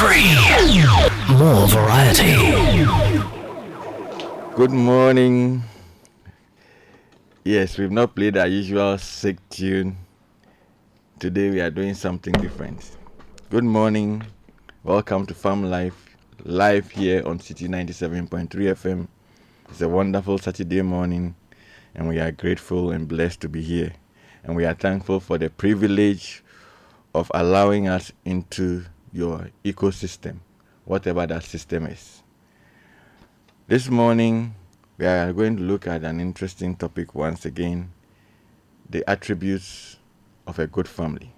More variety. Good morning. Yes, we've not played our usual sig tune. Today we are doing something different. Good morning. Welcome to Farm Life, live here on City 97.3 FM. It's a wonderful Saturday morning, and we are grateful and blessed to be here. And we are thankful for the privilege of allowing us into your ecosystem, whatever that system is. This morning, we are going to look at an interesting topic once again the attributes of a good family.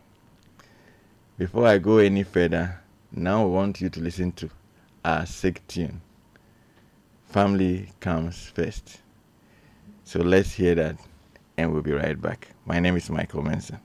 Before I go any further, now I want you to listen to our sig tune. Family comes first. So let's hear that and we'll be right back. My name is Michael Manson.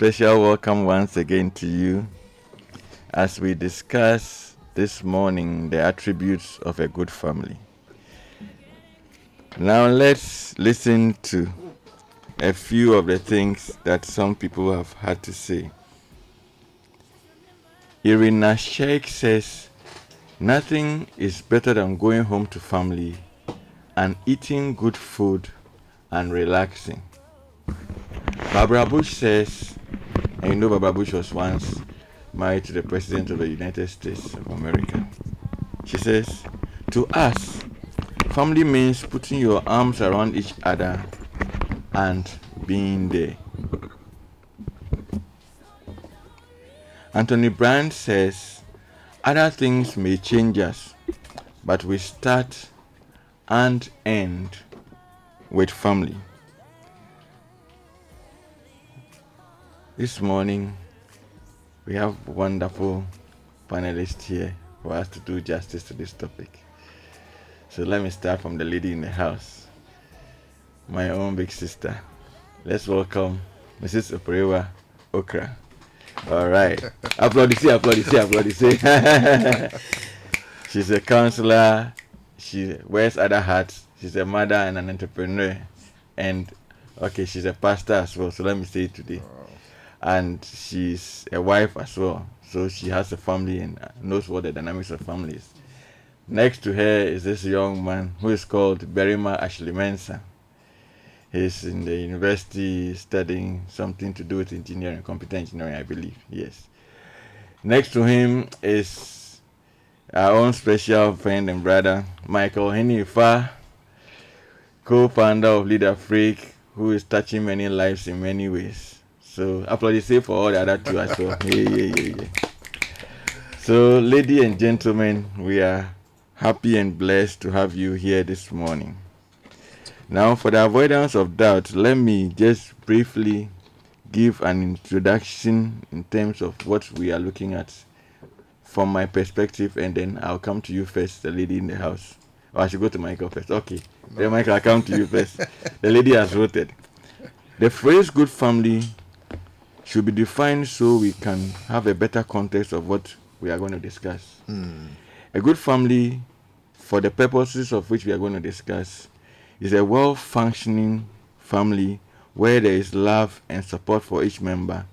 Special welcome once again to you as we discuss this morning the attributes of a good family. Now let's listen to a few of the things that some people have had to say. Irina Shayk says, Nothing is better than going home to family and eating good food and relaxing. Barbara Bush says, and you know Barbara Bush was once married to the President of the United States of America. She says, To us, family means putting your arms around each other and being there. Anthony Brandt says, Other things may change us, but we start and end with family. This morning, we have wonderful panelists here for us to do justice to this topic. So let me start from the lady in the house, my own big sister. Let's welcome Mrs. Operewa Okra. All right. applaudissez, applaudissez, applaudissez. She's a counselor. She wears other hats. She's a mother and an entrepreneur. And, okay, she's a pastor as well. So let me say it today. And she's a wife as well. So she has a family and knows what the dynamics of family is. Next to her is this young man who is called Berima Ashley Mensah. He's in the university studying something to do with engineering, computer engineering, I believe. Yes. Next to him is our own special friend and brother, Michael Henifa, co-founder of Leader Freak, who is touching many lives in many ways. So applaudissez for all the other two as well. Yeah, yeah, yeah, yeah. So, ladies and gentlemen, we are happy and blessed to have you here this morning. Now, for the avoidance of doubt, let me just briefly give an introduction in terms of what we are looking at from my perspective, and then I'll come to you first, the lady in the house. Or I should go to Michael first. Okay. Then, Michael, I'll come to you first. the lady has voted. The phrase good family should be defined so we can have a better context of what we are going to discuss. Hmm. A good family, for the purposes of which we are going to discuss, is a well functioning family where there is love and support for each member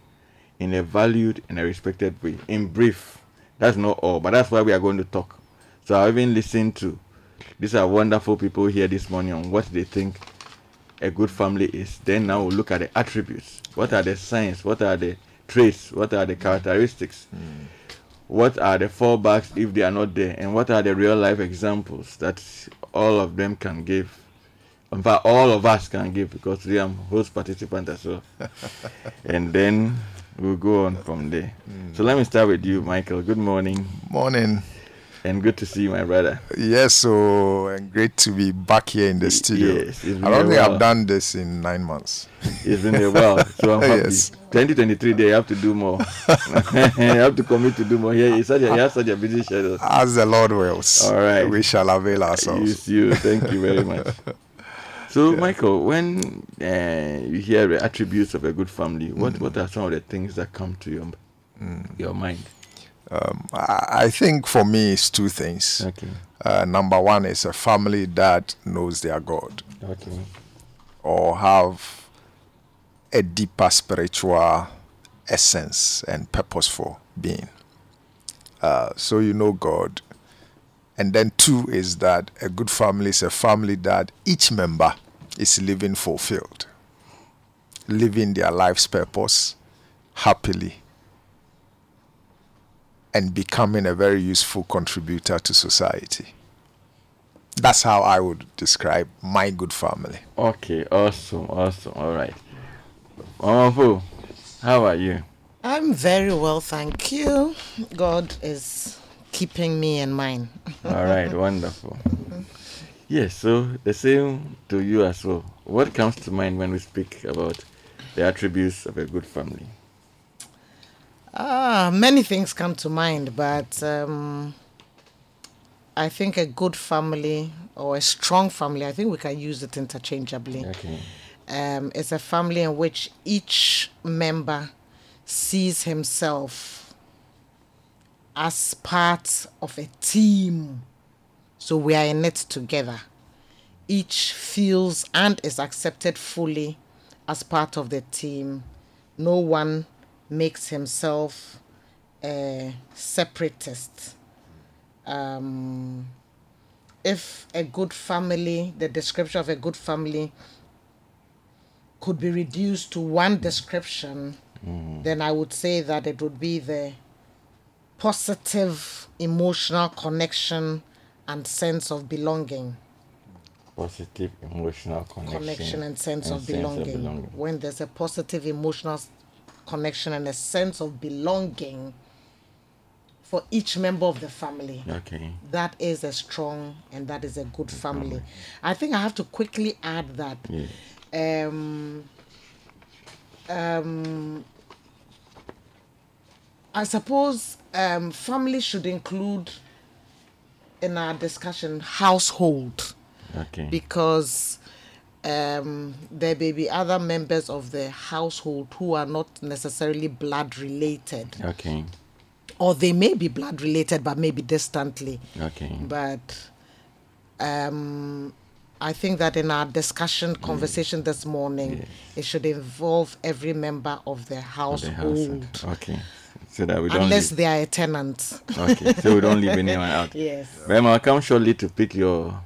in a valued and a respected way. In brief, that's not all, but that's why we are going to talk. So I even listened to these are wonderful people here this morning on what they think a good family is. Then now we'll look at the attributes. What are the signs? What are the traits? What are the mm. characteristics? Mm. What are the fallbacks if they are not there? And what are the real life examples that all of them can give? In fact, all of us can give because we are host participant as well. and then we'll go on from there. Mm. So let me start with you, Michael. Good morning Morning. And good to see you, my brother. Yes, so and great to be back here in the studio. yes, it's been I don't think. I've done this in nine months. It's been a while, so I'm happy. Yes. 2023, they have to do more. you have to commit to do more. Here, it's such a, you have such a busy schedule. As the Lord wills, All right. we shall avail ourselves. Use you. Thank you very much. So, Michael, when uh, you hear the attributes of a good family, what Mm. what are some of the things that come to your your mind? I I think for me, it's two things. Okay. Uh, number one is a family that knows their God Okay. or have a deeper spiritual essence and purpose for being. Uh, so you know God. And then two is that a good family is a family that each member is living fulfilled, living their life's purpose happily, and becoming a very useful contributor to society. That's how I would describe my good family. Okay. Awesome. Awesome. All right. Mama Fu, how are you? I'm very well, thank you. God is keeping me and mine. All right. Wonderful. Yes. So the same to you as well. What comes to mind when we speak about the attributes of a good family? Ah, many things come to mind, but um, I think a good family or a strong family, I think we can use it interchangeably. Okay. Um, it's a family in which each member sees himself as part of a team. So we are in it together. Each feels and is accepted fully as part of the team. No one makes himself a separatist. Um, if a good family, the description of a good family could be reduced to one description, then I would say that it would be the positive emotional connection and sense of belonging. Positive emotional connection, Connection and sense, of, belonging. When there's a positive emotional connection and a sense of belonging for each member of the family, Okay. that is a strong and that is a good family. I think I have to quickly add that Yeah. um, um, I suppose um, family should include in our discussion household Okay. because um, there may be other members of the household who are not necessarily blood related, okay. or they may be blood related but maybe distantly. Okay. But um, I think that in our discussion, conversation this morning, it should involve every member of the The household, household. Okay. So that we don't unless leave, they are a tenant. okay. So we don't leave anyone out. yes. Well, I'll come shortly to pick your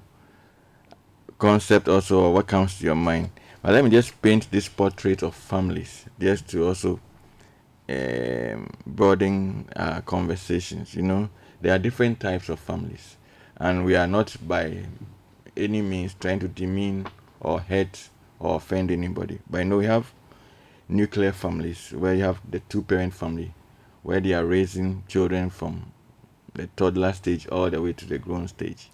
concept also or what comes to your mind. But let me just paint this portrait of families just to also um, broaden our conversations. You know, there are different types of families, and we are not by any means trying to demean or hurt or offend anybody. But I know we have nuclear families where you have the two parent family where they are raising children from the toddler stage all the way to the grown stage.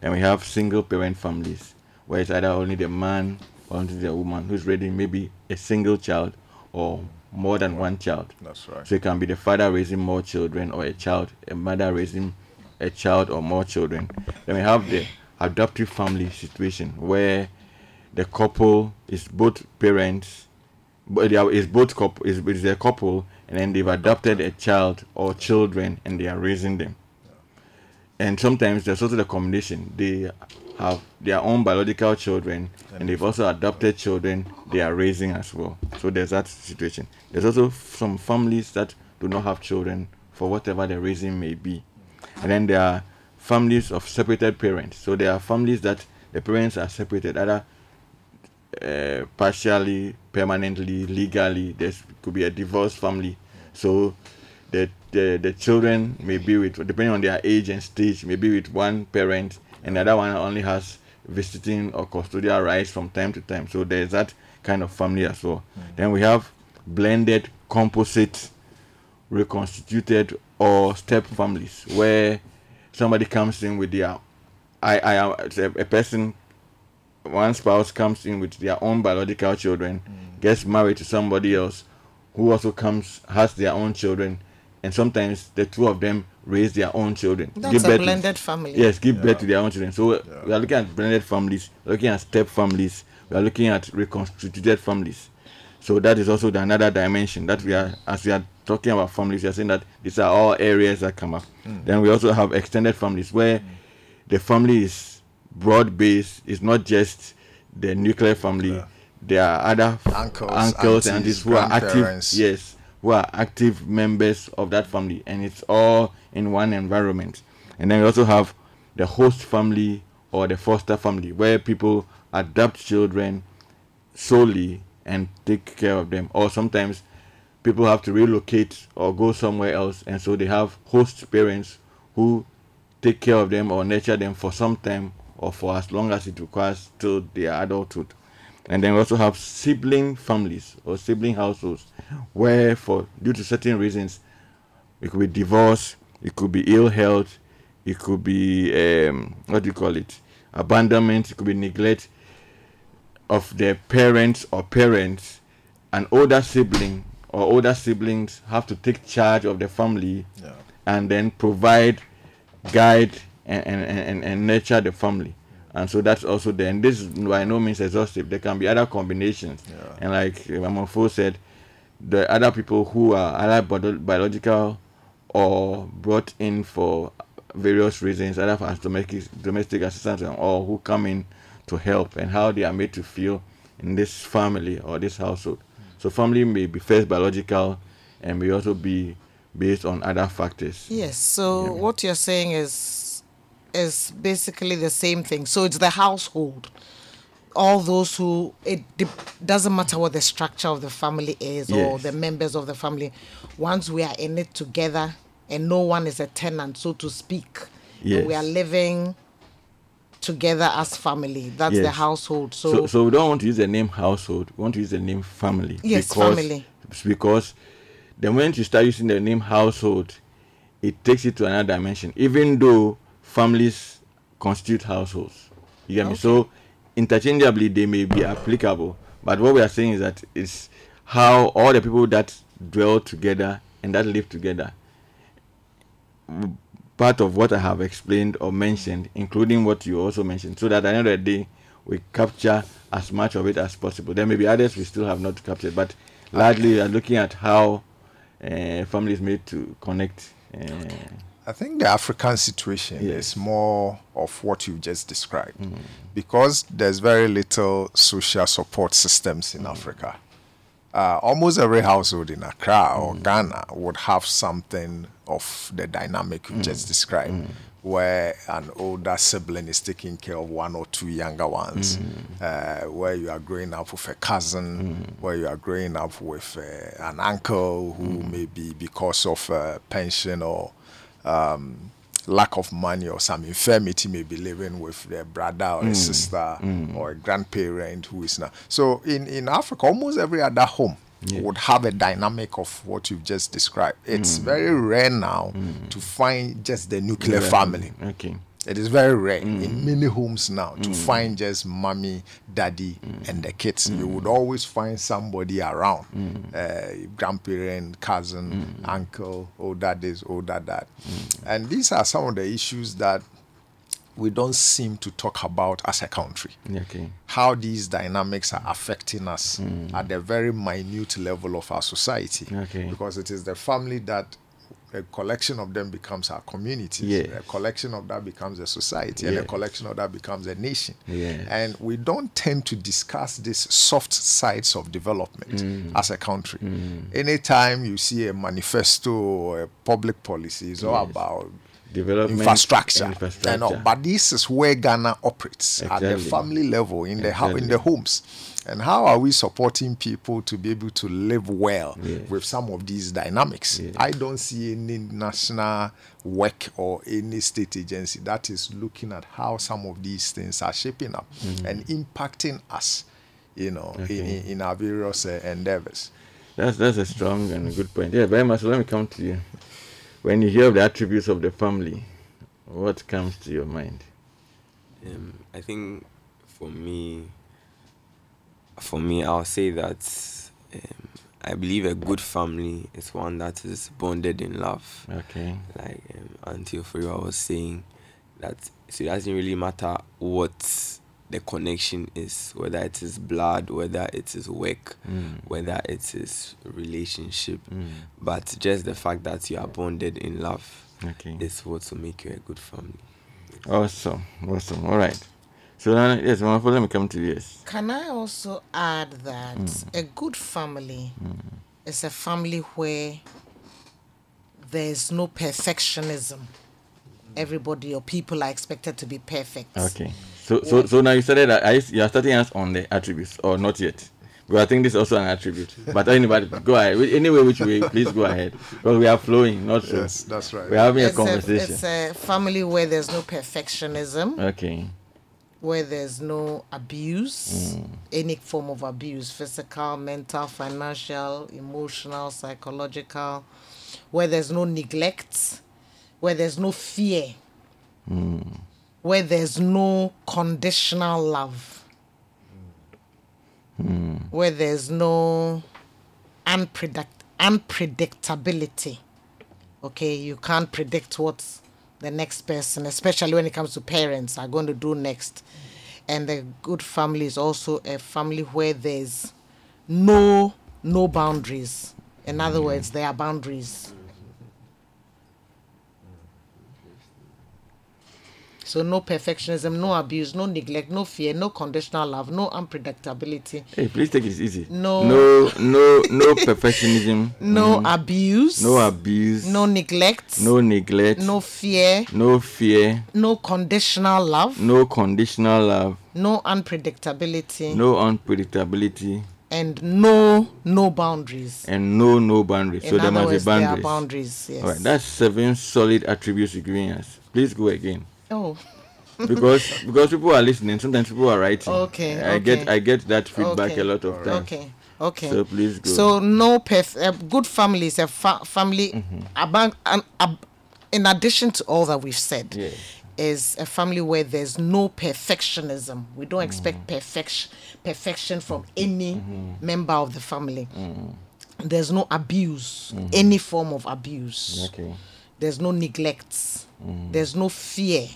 Then we have single parent families where it's either only the man or only the woman who's raising maybe a single child or more than one child. That's right. So it can be the father raising more children or a child, a mother raising a child or more children. Then we have the adoptive family situation where the couple is both parents, but is both couple is, is a couple, and then they've adopted a child or children and they are raising them. And sometimes there's also the combination. They have their own biological children and they've also adopted children they are raising as well. So there's that situation. There's also some families that do not have children for whatever the reason may be. And then there are families of separated parents. So there are families that the parents are separated, either uh, partially, permanently, legally. There could be a divorced family. So the, the the children may be with, depending on their age and stage, maybe with one parent, and the other one only has visiting or custodial rights from time to time. So there's that kind of family as well. Mm. Then we have blended, composite, reconstituted, or step families where somebody comes in with their I, I uh, am a, a person one spouse comes in with their own biological children, mm. gets married to somebody else who also comes has their own children, and sometimes the two of them raise their own children. That's a birth to- blended family. yes, give birth to their own children. So we are looking at blended families, looking at step families, we are looking at reconstituted families. So that is also the another dimension that we are as we are talking about families, we are saying that these are all areas that come up. Hmm. Then we also have extended families where hmm. the family is broad based, it's not just the nuclear family. There are other f- Uncles, uncles and aunties, aunties who are active yes, who are active members of that family and it's all in one environment. And then we also have the host family or the foster family where people adopt children solely and take care of them. Or sometimes people have to relocate or go somewhere else and so they have host parents who take care of them or nurture them for some time or for as long as it requires till their adulthood. And then we also have sibling families or sibling households where for due to certain reasons it could be divorce it could be ill health it could be um, what do you call it? Abandonment it could be neglect of their parents or parents an older sibling or older siblings have to take charge of the family Yeah. and then provide guide and, and, and, and nurture the family. And so that's also there. And this is by no means exhaustive. There can be other combinations. And like Mamofo said the other people who are either bio- biological or brought in for various reasons, either as domestic domestic assistants or who come in to help, and how they are made to feel in this family or this household. So family may be first biological, and may also be based on other factors. Yes. So what you're saying is is basically the same thing. So it's the household. All those who it de- doesn't matter what the structure of the family is or the members of the family. Once we are in it together, and no one is a tenant, so to speak, and we are living together as family. That's the household. So, So, so we don't want to use the name household. We want to use the name family. Yes, family. Because the moment you start using the name household, it takes it to another dimension. Even though families constitute households, you get me. So interchangeably they may be applicable, but what we are saying is that it's how all the people that dwell together and that live together part of what I have explained or mentioned, including what you also mentioned, so that at the end of the day, we capture as much of it as possible. There may be others we still have not captured, but largely we are looking at how uh, families made to connect. Uh, I think the African situation Yes. is more of what you just described because there's very little social support systems in Africa. Uh, almost every household in Accra or Ghana would have something of the dynamic you just described, where an older sibling is taking care of one or two younger ones, uh, where you are growing up with a cousin, where you are growing up with uh, an uncle who maybe because of uh, pension or um, lack of money or some infirmity may be living with their brother or a mm. sister mm. or a grandparent who is now. So in, in Africa, almost every other home would have a dynamic of what you've just described. It's mm. very rare now to find just the nuclear family. Okay. It is very rare in mm. many homes now to mm. find just mommy, daddy, mm. and the kids. You would always find somebody around uh, grandparent, cousin, uncle, older this, older that. And these are some of the issues that we don't seem to talk about as a country. Okay. How these dynamics are affecting us at the very minute level of our society. Okay. Because it is the family that a collection of them becomes our community. Yes. A collection of that becomes a society, and a collection of that becomes a nation. Yes. And we don't tend to discuss these soft sides of development Mm. as a country. Anytime you see a manifesto or a public policy, it's all about Development. infrastructure. Infrastructure. Know, but this is where Ghana operates at the family level, in the in the homes. And how are we supporting people to be able to live well Yes. with some of these dynamics? Yes. I don't see any national work or any state agency that is looking at how some of these things are shaping up and impacting us, you know, in, Mm-hmm. Okay. in, in our various uh, endeavors. That's that's a strong and a good point. Yeah, very much. Let me come to you. When you hear of the attributes of the family, what comes to your mind? Um, I think for me, for me, I'll say that um, I believe a good family is one that is bonded in love. Okay. Like um, Auntie Ofrio was saying, that so it doesn't really matter what the connection is, whether it is blood, whether it is work, whether it is relationship, but just the fact that you are bonded in love Okay. is what will make you a good family. Awesome. Awesome. All right. So now, yes, Mama, let me come to this. Can I also add that hmm. a good family hmm. is a family where there's no perfectionism. Hmm. Everybody or people are expected to be perfect. Okay. So so so now you started. Are you, you are starting us on the attributes or not yet? Well, I think this is also an attribute. But anybody, go ahead. Anyway, which way, please go ahead. Because we are flowing, not so. Yes, that's right. We're having a It's conversation. it's a family where there's no perfectionism, okay. Where there's no abuse, mm. any form of abuse physical, mental, financial, emotional, psychological, where there's no neglect, where there's no fear, mm. where there's no conditional love, mm. where there's no unpredict- unpredictability. Okay, you can't predict what the next person, especially when it comes to parents, are going to do next. And the good family is also a family where there's no no boundaries. In other words, there are boundaries. So no perfectionism, no abuse, no neglect, no fear, no conditional love, no unpredictability, Hey, please take it easy. No. No, no, no perfectionism. no abuse, Mm. No abuse. no neglect, No neglect. no fear, No fear. no conditional love, No conditional love. no unpredictability, No unpredictability. and no no boundaries. And no no boundaries. In so there must words, be boundaries. boundaries. Yes. All right, that's seven solid attributes you're giving us. Please go again. Oh. because because people are listening. Sometimes people are writing. Okay, I get. I get that feedback Okay. a lot of times. Okay. Okay. So please go. So no perf- a good family is a fa- family Mm-hmm. about an ab- in addition to all that we've said Yes. is a family where there's no perfectionism. We don't Mm. expect perfection perfection from any Mm-hmm. member of the family. There's no abuse, any form of abuse. Mm-hmm. Okay. There's no neglect. Mm. There's no fear.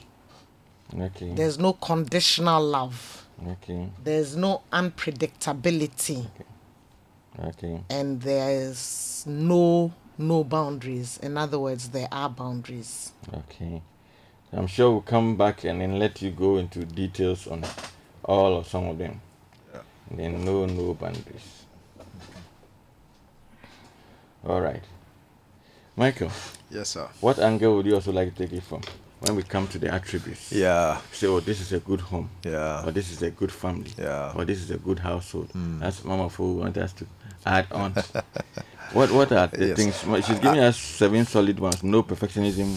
Okay. There's no conditional love. Okay. There's no unpredictability. Okay. and there's no no boundaries in other words there are boundaries Okay. I'm sure we'll come back and then let you go into details on all or some of them. And then no no boundaries. All right. Michael, Yes, sir. what angle would you also like to take it from when we come to the attributes? Yeah. Say, oh, this is a good home. Yeah. Or this is a good family. Yeah. Or this is a good household. Hmm. That's Mama Fu want us to add on. what what are the Yes. things? She's giving us seven solid ones. No perfectionism,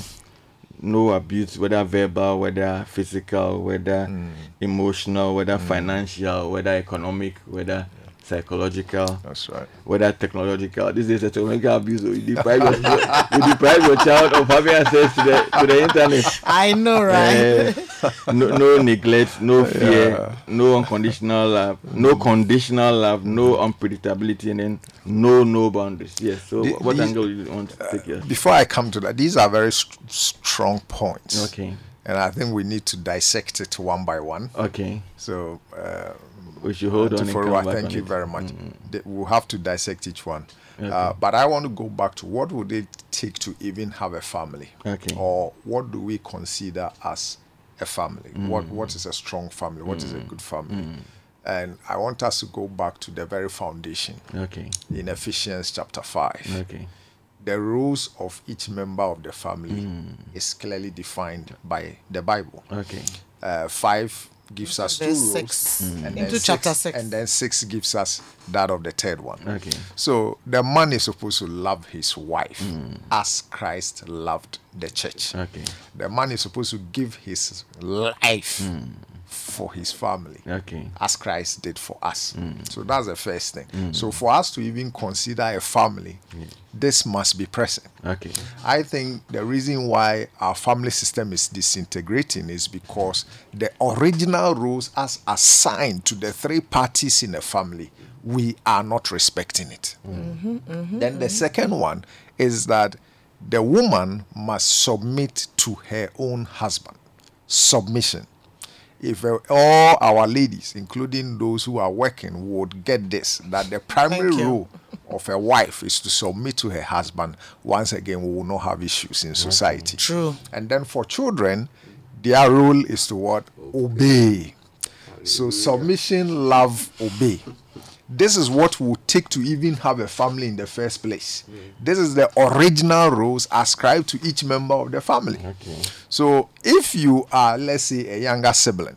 no abuse, whether verbal, whether physical, whether hmm. emotional, whether hmm. financial, whether economic, whether psychological That's right. whether technological. This is a technological abuse. So you deprive your, you deprive your child of having access to the to the internet. i know right Eh, no, no neglect, no fear, no unconditional love, no conditional love, no unpredictability, and then no no boundaries. Yes. So The- what these- angle you want to take here? Before I come to that, these are very st- strong points. Okay. And I think we need to dissect it one by one. Okay. So, uh, We should hold on. to and follow, come back thank on you it. very much. Mm, Th- We'll have to dissect each one. Uh, but I want to go back to what would it take to even have a family? Okay. Or what do we consider as a family? Mm. What What is a strong family? What is a good family? And I want us to go back to the very foundation Okay. in Ephesians chapter 5 Okay. the roles of each member of the family Mm. is clearly defined by the Bible. Okay. Uh, five gives us two Verse roles, six. Mm. and Into then chapter six. and then six gives us that of the third one. Okay. So the man is supposed to love his wife as Christ loved the church. Mm. Okay. The man is supposed to give his life Mm. For his family Okay. as Christ did for us. Mm. So that's the first thing. Mm. So for us to even consider a family, this must be present. Okay. I think the reason why our family system is disintegrating is because the original rules as assigned to the three parties in a family, we are not respecting it. Mm. Mm-hmm, mm-hmm, then the mm-hmm. second one is that the woman must submit to her own husband. Submission. If uh, all our ladies, including those who are working, would get this, that the primary Thank you. rule of a wife is to submit to her husband, once again, we will not have issues in society. True. And then for children, their role is to what? Obey. So submission, love, obey. This is what will take to even have a family in the first place. This is the original rules ascribed to each member of the family. Okay. So if you are, let's say, a younger sibling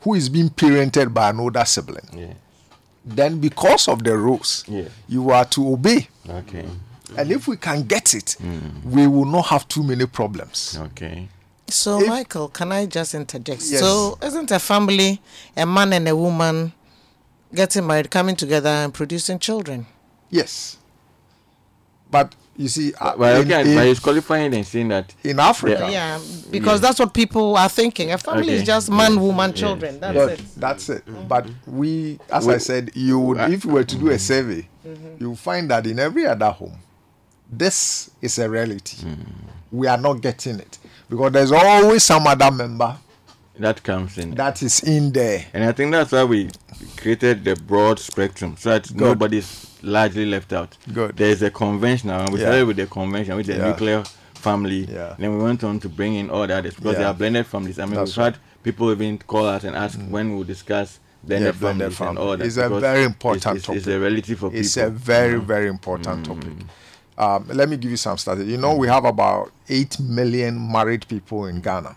who is being parented by an older sibling, Yeah. then because of the rules, Yeah. you are to obey. Okay. And if we can get it, we will not have too many problems. Okay. so If- michael can i just interject Yes. so isn't a family a man and a woman getting married coming together and producing children. Yes. But you see, uh, But in, okay, in- but he's qualifying and saying that in Africa, yeah. Because that's what people are thinking. A family is just man woman children. That's but it. that's it. Mm-hmm. But we, as We- I said, you would, uh, if you were to do a mm-hmm. survey, mm-hmm. you find that in every other home, this is a reality. Mm. We are not getting it. Because there's always some other member that comes in. that is in there. And I think that's why we created the broad spectrum so that nobody's largely left out. Good. There's a conventional, and we Yeah. started with the convention, which is Yeah. the nuclear family. Yeah. Then we went on to bring in all the others because they are blended families. I mean, That's we've had people even call us and ask mm. when we'll discuss blended, Yeah, blended families and all that. It's a very important it's, It's a topic. relative for people. It's a very, mm. very important mm. topic. Um, let me give you some stats. You know, we have about 8 million married people in Ghana.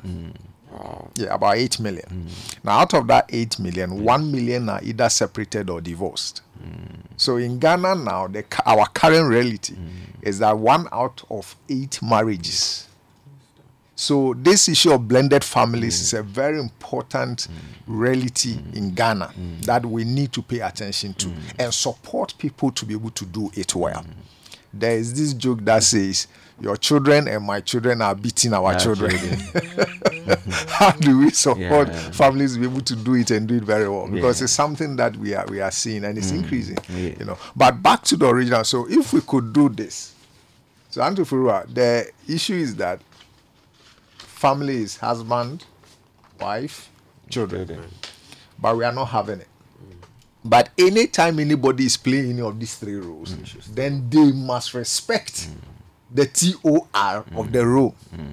Yeah, about 8 million. Mm. Now, out of that 8 million, 1 million are either separated or divorced. Mm. So in Ghana now, the, our current reality mm. is that one out of eight marriages. So this issue of blended families is a very important reality in Ghana that we need to pay attention to and support people to be able to do it well. There is this joke that says, "Your children and my children are beating our Our children." children. How do we support Yeah. families to be able to do it and do it very well? Because Yeah. it's something that we are we are seeing and it's mm. increasing. Yeah. You know. But back to the original. So if we could do this, so Andrew Furua, the issue is that family is husband, wife, children. But we are not having it. But anytime anybody is playing any of these three roles, mm. then they must respect mm. The TOR of the mm. role, mm.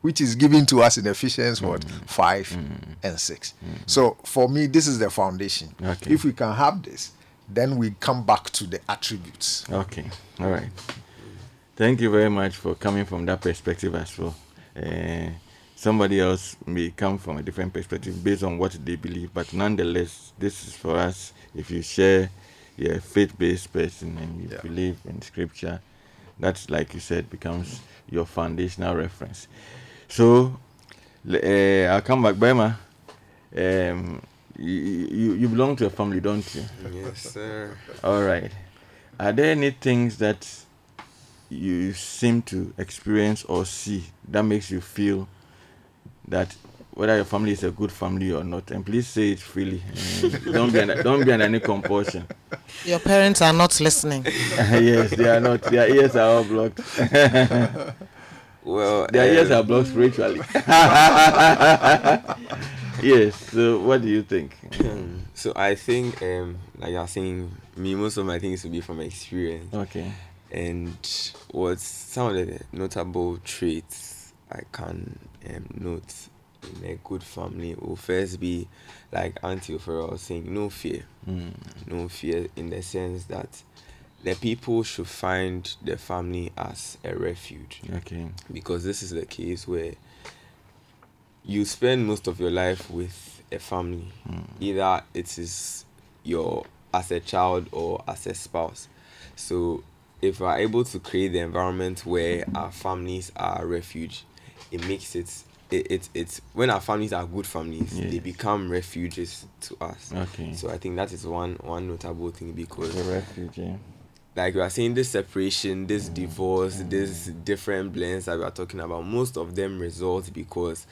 which is given to us in Ephesians what mm. five and six. So for me, this is the foundation. Okay. If we can have this, then we come back to the attributes. Okay, all right. Thank you very much for coming from that perspective as well. Uh, somebody else may come from a different perspective based on what they believe, but nonetheless, this is for us. If you share, you're a faith-based person and you Yeah. believe in Scripture, that's like you said becomes your foundational reference. So, uh, I'll come back, Bema. Um, you, you you belong to a family, don't you? Yes, sir. All right. Are there any things that you seem to experience or see that makes you feel that whether your family is a good family or not? And please say it freely. Uh, don't be under, don't be under any compulsion. Your parents are not listening. yes, they are not. Their ears are all blocked. Well, Their ears um, are blocked spiritually. yes. So, what do you think? so I think, um, like you're saying, me most of my things will be from experience. Okay. And what's some of the notable traits I can um, note in a good family will first be, like Auntie Ofera was saying, no fear. Mm. No fear in the sense that the people should find the family as a refuge Okay. because this is the case where you spend most of your life with a family either it is your as a child or as a spouse so if we are able to create the environment where our families are a refuge it makes it it, it it's when our families are good families they become refuges to us Okay. so i think that is one one notable thing because The refuge. Yeah. like we are saying this separation this mm. divorce mm. this different blends that we are talking about most of them result because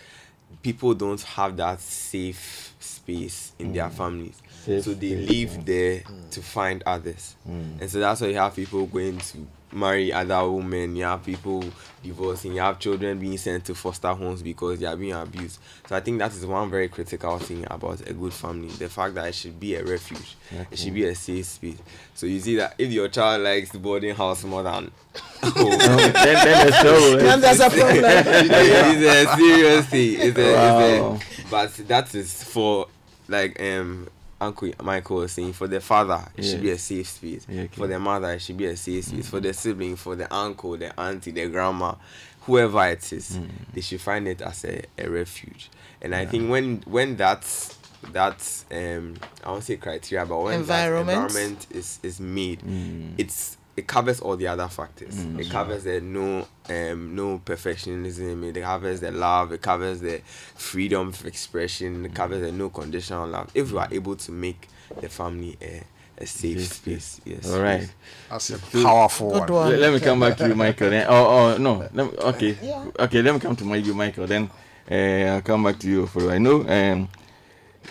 people don't have that safe space in their mm. families Safe so they space, leave yeah. there to find others and so that's why you have people going to marry other women you have people divorcing you have children being sent to foster homes because they are being abused so i think that is one very critical thing about a good family the fact that it should be a refuge it should be a safe space so you see that if your child likes the boarding house more than No, then, then there's trouble. Then there's a problem. it's a serious thing. It's a, Wow. it's a, but that is for like um Uncle Michael was saying for the father it should be a safe space. Yeah, okay. For the mother it should be a safe space. For the mm-hmm. sibling, for the uncle, the auntie, the grandma, whoever it is, mm. they should find it as a, a refuge. And I think when when that's that um I won't say criteria, but when Environment. that environment is is made, mm. it's it covers all the other factors. It covers the no um no perfectionism, it covers the love, it covers the freedom of expression, it covers the no conditional love. If we are able to make the family a, a safe Safe space, yes. All right. That's a powerful Good one. one. Let, let me come back to you, Michael. Then, oh, oh no. Let me, okay. Okay. Let me come to my, you, Michael. Then uh, I'll come back to you for. I know. Um,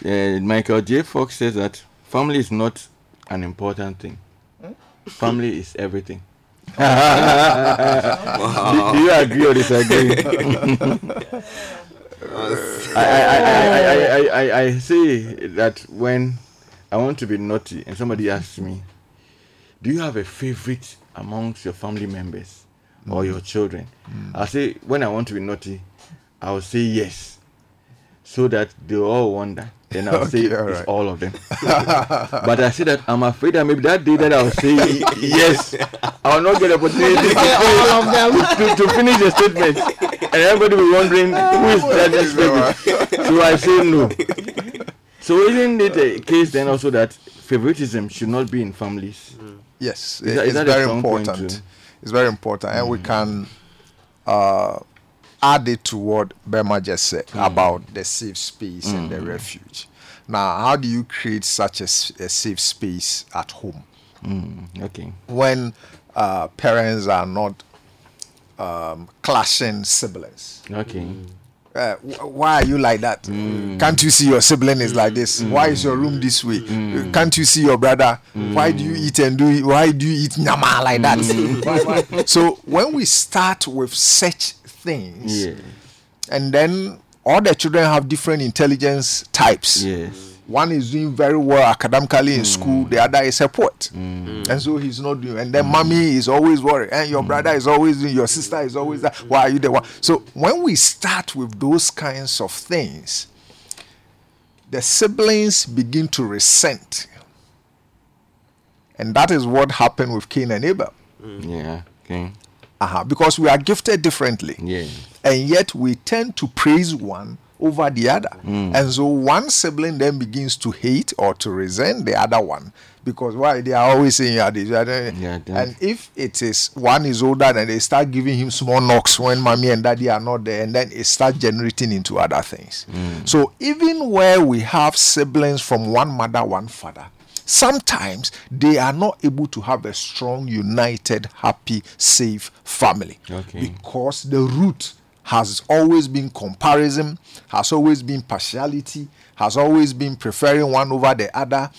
uh, Michael J. Fox says that family is not an important thing. Family is everything. do, do you agree or disagree? I, I, I, I, I, I, I say that when I want to be naughty and somebody asks me, Do you have a favorite amongst your family members? or mm. your children. Mm. I'll say when I want to be naughty, I'll say yes, so that they all wonder. Then I'll say Okay, all it's all of them. but I say that I'm afraid that maybe that day that I'll say yes, I'll not get the opportunity to, all of them. to, to finish the statement, and everybody will be wondering who is that this baby. So I say no. So isn't it a case then also that favoritism should not be in families? Yes, Is that- is it's that very strong point important. It's very important, and we can uh, add it to what Berma just said about the safe space and the refuge. Now, how do you create such a safe space at home Mm, okay. when uh, parents are not um, clashing siblings? Okay. uh, why are you like that? Can't you see your sibling is like this? Why is your room this way? Uh, Can't you see your brother? Why do you eat and do it? Why do you eat nyama like that? Why- why? So when we start with such things, Yeah. and then all the children have different intelligence types. Yes. One is doing very well academically in mm. school, the other is a poet. Mm. Mm. And so he's not doing and then mommy is always worried, and your brother is always doing, your sister is always that. Why are you the one? So when we start with those kinds of things, the siblings begin to resent. And that is what happened with Cain and Abel. Yeah. Okay. Uh-huh, because we are gifted differently Yeah. and yet we tend to praise one over the other. And so one sibling then begins to hate or to resent the other one because why they are always saying yeah, this, yeah, that." And if it is one is older and they start giving him small knocks when mommy and daddy are not there and then it starts generating into other things so even where we have siblings from one mother one father sometimes they are not able to have a strong united happy safe family Okay. because the root has always been comparison, has always been partiality, has always been preferring one over the other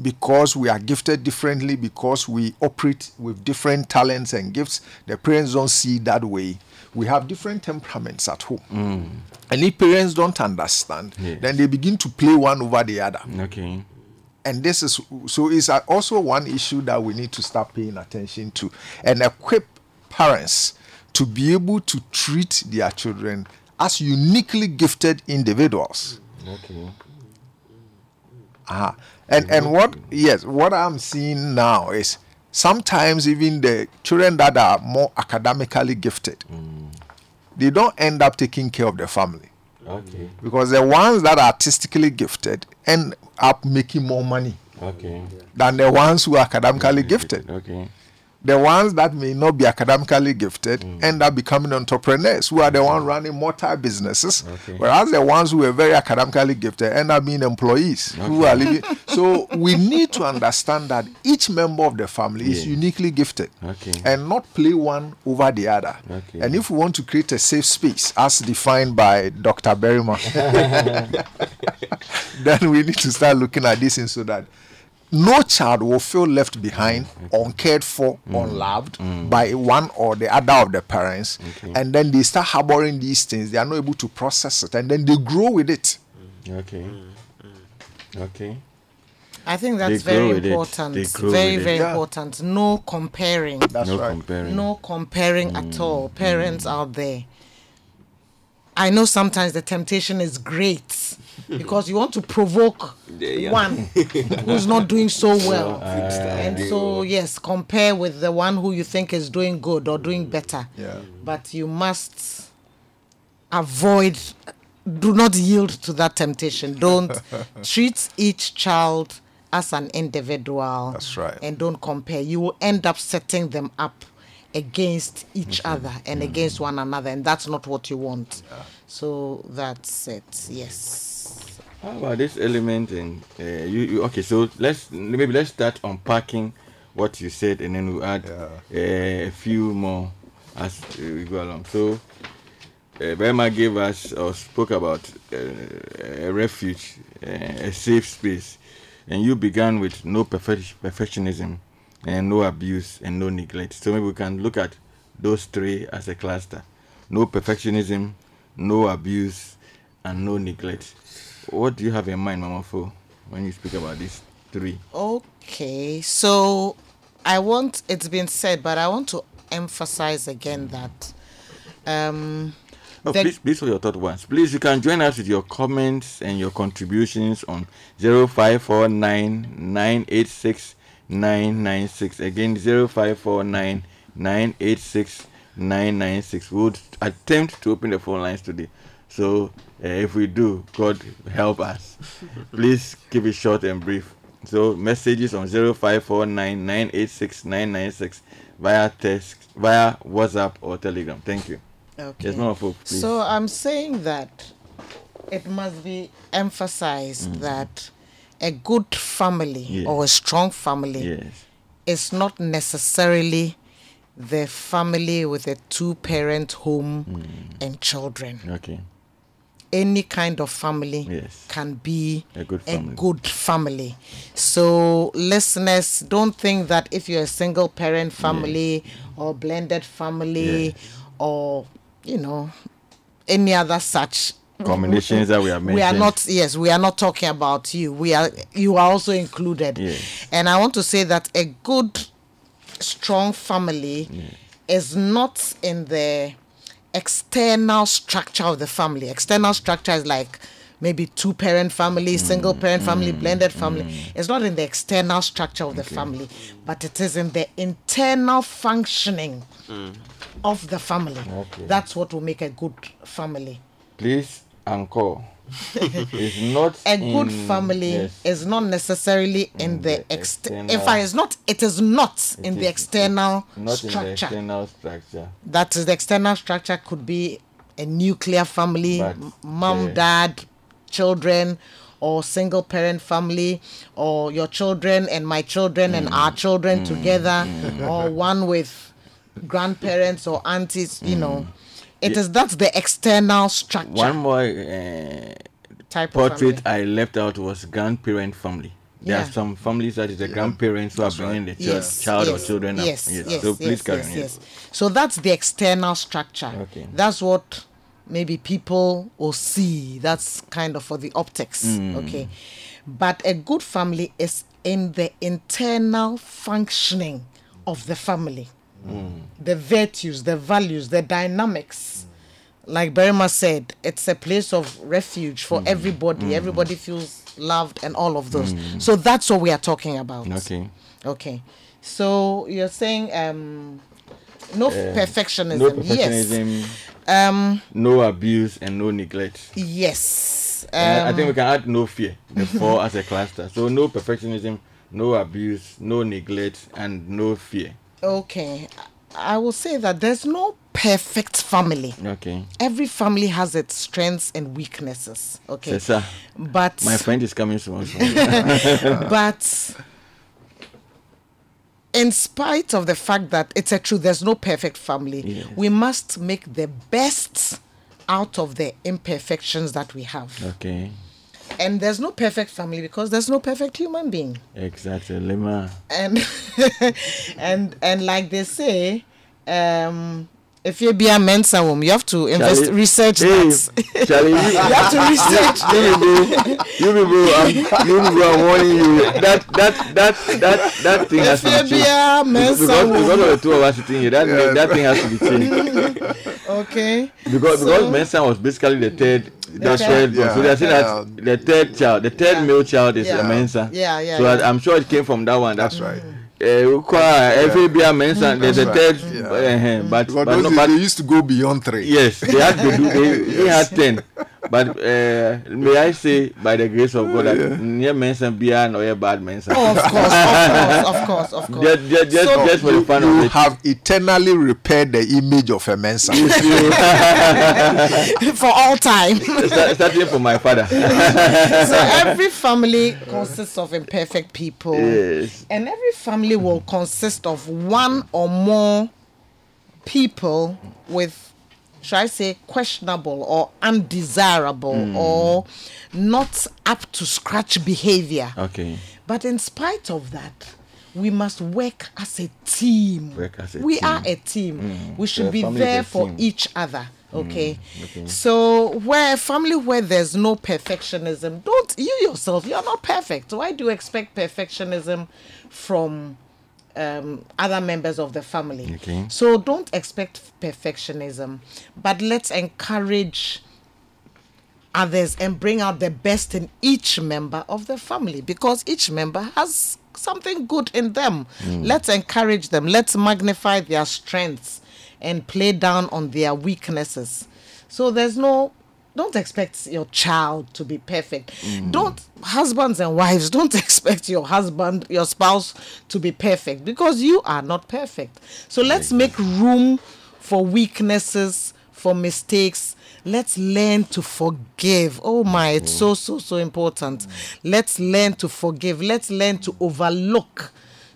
because we are gifted differently, because we operate with different talents and gifts. The parents don't see that way. We have different temperaments at home. Mm. And if parents don't understand, Yes. then they begin to play one over the other Okay. And this is so it's also one issue that we need to start paying attention to and equip parents to be able to treat their children as uniquely gifted individuals. Okay. uh and and what yes what i'm seeing now is sometimes even the children that are more academically gifted they don't end up taking care of the family Okay. because the ones that are artistically gifted end up making more money Okay. than the ones who are academically gifted. Okay. The ones that may not be academically gifted mm. end up becoming entrepreneurs who are the ones mm. running multi businesses, Okay. whereas the ones who are very academically gifted end up being employees who are living. so we need to understand that each member of the family is uniquely gifted Okay. and not play one over the other. Okay. And if we want to create a safe space, as defined by Dr. Berryman, then we need to start looking at this thing so that no child will feel left behind, uncared for, unloved by one or the other of the parents. And then they start harboring these things. They are not able to process it. And then they grow with it. Okay. Mm, mm. Okay. I think that's They very important. Very, very Yeah. important. No comparing. That's no right. comparing. No comparing at all. Parents out there. I know sometimes the temptation is great because you want to provoke Yeah, yeah. one who's not doing so well. uh, and so, yes, compare with the one who you think is doing good or doing better. Yeah. But you must avoid, do not yield to that temptation. Don't treat each child as an individual. That's right. And don't compare. You will end up setting them up against each other and against one another, and that's not what you want. So that's it. Yes. How about this element and uh, you, you? Okay, so let's maybe let's start unpacking what you said, and then we'll add uh, a few more as we go along. So, uh, Burma gave us or spoke about uh, a refuge, uh, a safe space, and you began with no perfec- perfectionism, and no abuse, and no neglect. So maybe we can look at those three as a cluster: no perfectionism, no abuse, and no neglect. What do you have in mind, Mama Fo, when you speak about these three? Okay, so I want it's been said, but I want to emphasize again that um, Oh, please, please for your thought once. Please, you can join us with your comments and your contributions on 0549 986 996. Again, 0549 986 996. We would attempt to open the phone lines today. So, uh, if we do, God help us. Please keep it short and brief. So, messages on 0549 986 996 via text, via WhatsApp or Telegram. Thank you. okay. Yes, Mama Folk, please. So I'm saying that it must be emphasized that a good family Mm. Yeah. or a strong family yes. is not necessarily the family with a two parent home Mm. and children. Okay. Any kind of family Yes. can be A good a family. good family. So, listeners, don't think that if you're a single parent family or blended family Yes. or, you know, any other such Combinations that we have we are not yes we are not talking about you we are you are also included Yes. and i want to say that a good strong family is not in the external structure of the family. External structure is like maybe two parent family mm, single parent family mm, blended family. Mm. it's not in the external structure of the family but it is in the internal functioning of the family. Okay. that's what will make a good family. Please, encore. a good in- family yes. is not necessarily in the, the ex- external- in fact it's not it is not in the is- external not in the external structure. that is the external structure could be a nuclear family But, mom uh, dad children or single parent family or your children and my children and mm. our children mm. together mm. or one with grandparents or aunties you know it is that's the external structure One more uh, type of portrait family. I left out was grandparent family. There Yeah. are some families that is the grandparents who are bringing the chil- yes, child yes, or children up. yes, Yes, So please yes, carry yes, on. yes. So that's the external structure. Okay. That's what maybe people will see. That's kind of for the optics. Mm. Okay. But a good family is in the internal functioning of the family. Mm. The virtues, the values, the dynamics. Like Berima said, it's a place of refuge Mm. for everybody. Everybody feels loved and all of those. So that's what we are talking about. Okay. Okay. So you're saying um no perfectionism. No perfectionism, Yes. Um no abuse, and no neglect. yes. And I Um, think we can add no fear, the four as a cluster. So no perfectionism, no abuse, no neglect, and no fear. Okay. I will say that there's no perfect family. Okay. Every family has its strengths and weaknesses. Okay. Sir. But My friend is coming soon. but in spite of the fact that it's a truth, there's no perfect family, Yes. we must make the best out of the imperfections that we have. okay. And there's no perfect family because there's no perfect human being. Exactly. Lima. And and and like they say, um if you be a mensah woman, you have to invest Charlie- research Hey, that. Charlie, you, you have to research you people, I'm, you people, I'm warning you. That that that that that thing has to be if you be changed. a Because, mensah because woman. of the two of us sitting here, that that thing has to be changed. Okay. Because So- because Mensah was basically the third. That's third- right. So they're saying that the third child, the third Yeah. male child is Yeah. a Mensah. Yeah, yeah, So I, yeah. I'm sure it came from that one. That's right. Uh, qua- every beer Mensah, there's a That's third. Yeah. uh, but Because but, no, but they used to go beyond three. Yes, they had to do. They, they had ten, but uh, may I say, by the grace of God, that near Mensah beer no a bad Mensah. Oh, of course, of course, of course, of course. just, just, just, So- just for the You, fun you of it. have eternally repaired the image of a Mensah. for all time. Start- Starting from my father. so every family consists of imperfect people. yes. And every family will consist of one or more people with, should I say, questionable or undesirable hmm. or not up to scratch behavior. Okay. But in spite of that, we must work as a team. Work as a we team. are a team. Hmm. We should The be there for team. each other. Hmm. Okay. okay. So where a family where there's no perfectionism, don't you yourself, you're not perfect. Why do you expect perfectionism from um, other members of the family. Okay. So don't expect perfectionism, but let's encourage others and bring out the best in each member of the family because each member has something good in them. Let's encourage them. Let's magnify their strengths and play down on their weaknesses. So there's no don't expect your child to be perfect. Don't husbands and wives don't expect your husband, your spouse to be perfect because you are not perfect. So let's make room for weaknesses, for mistakes. Let's learn to forgive. Oh my, it's so so so important. Let's learn to forgive. Let's learn to overlook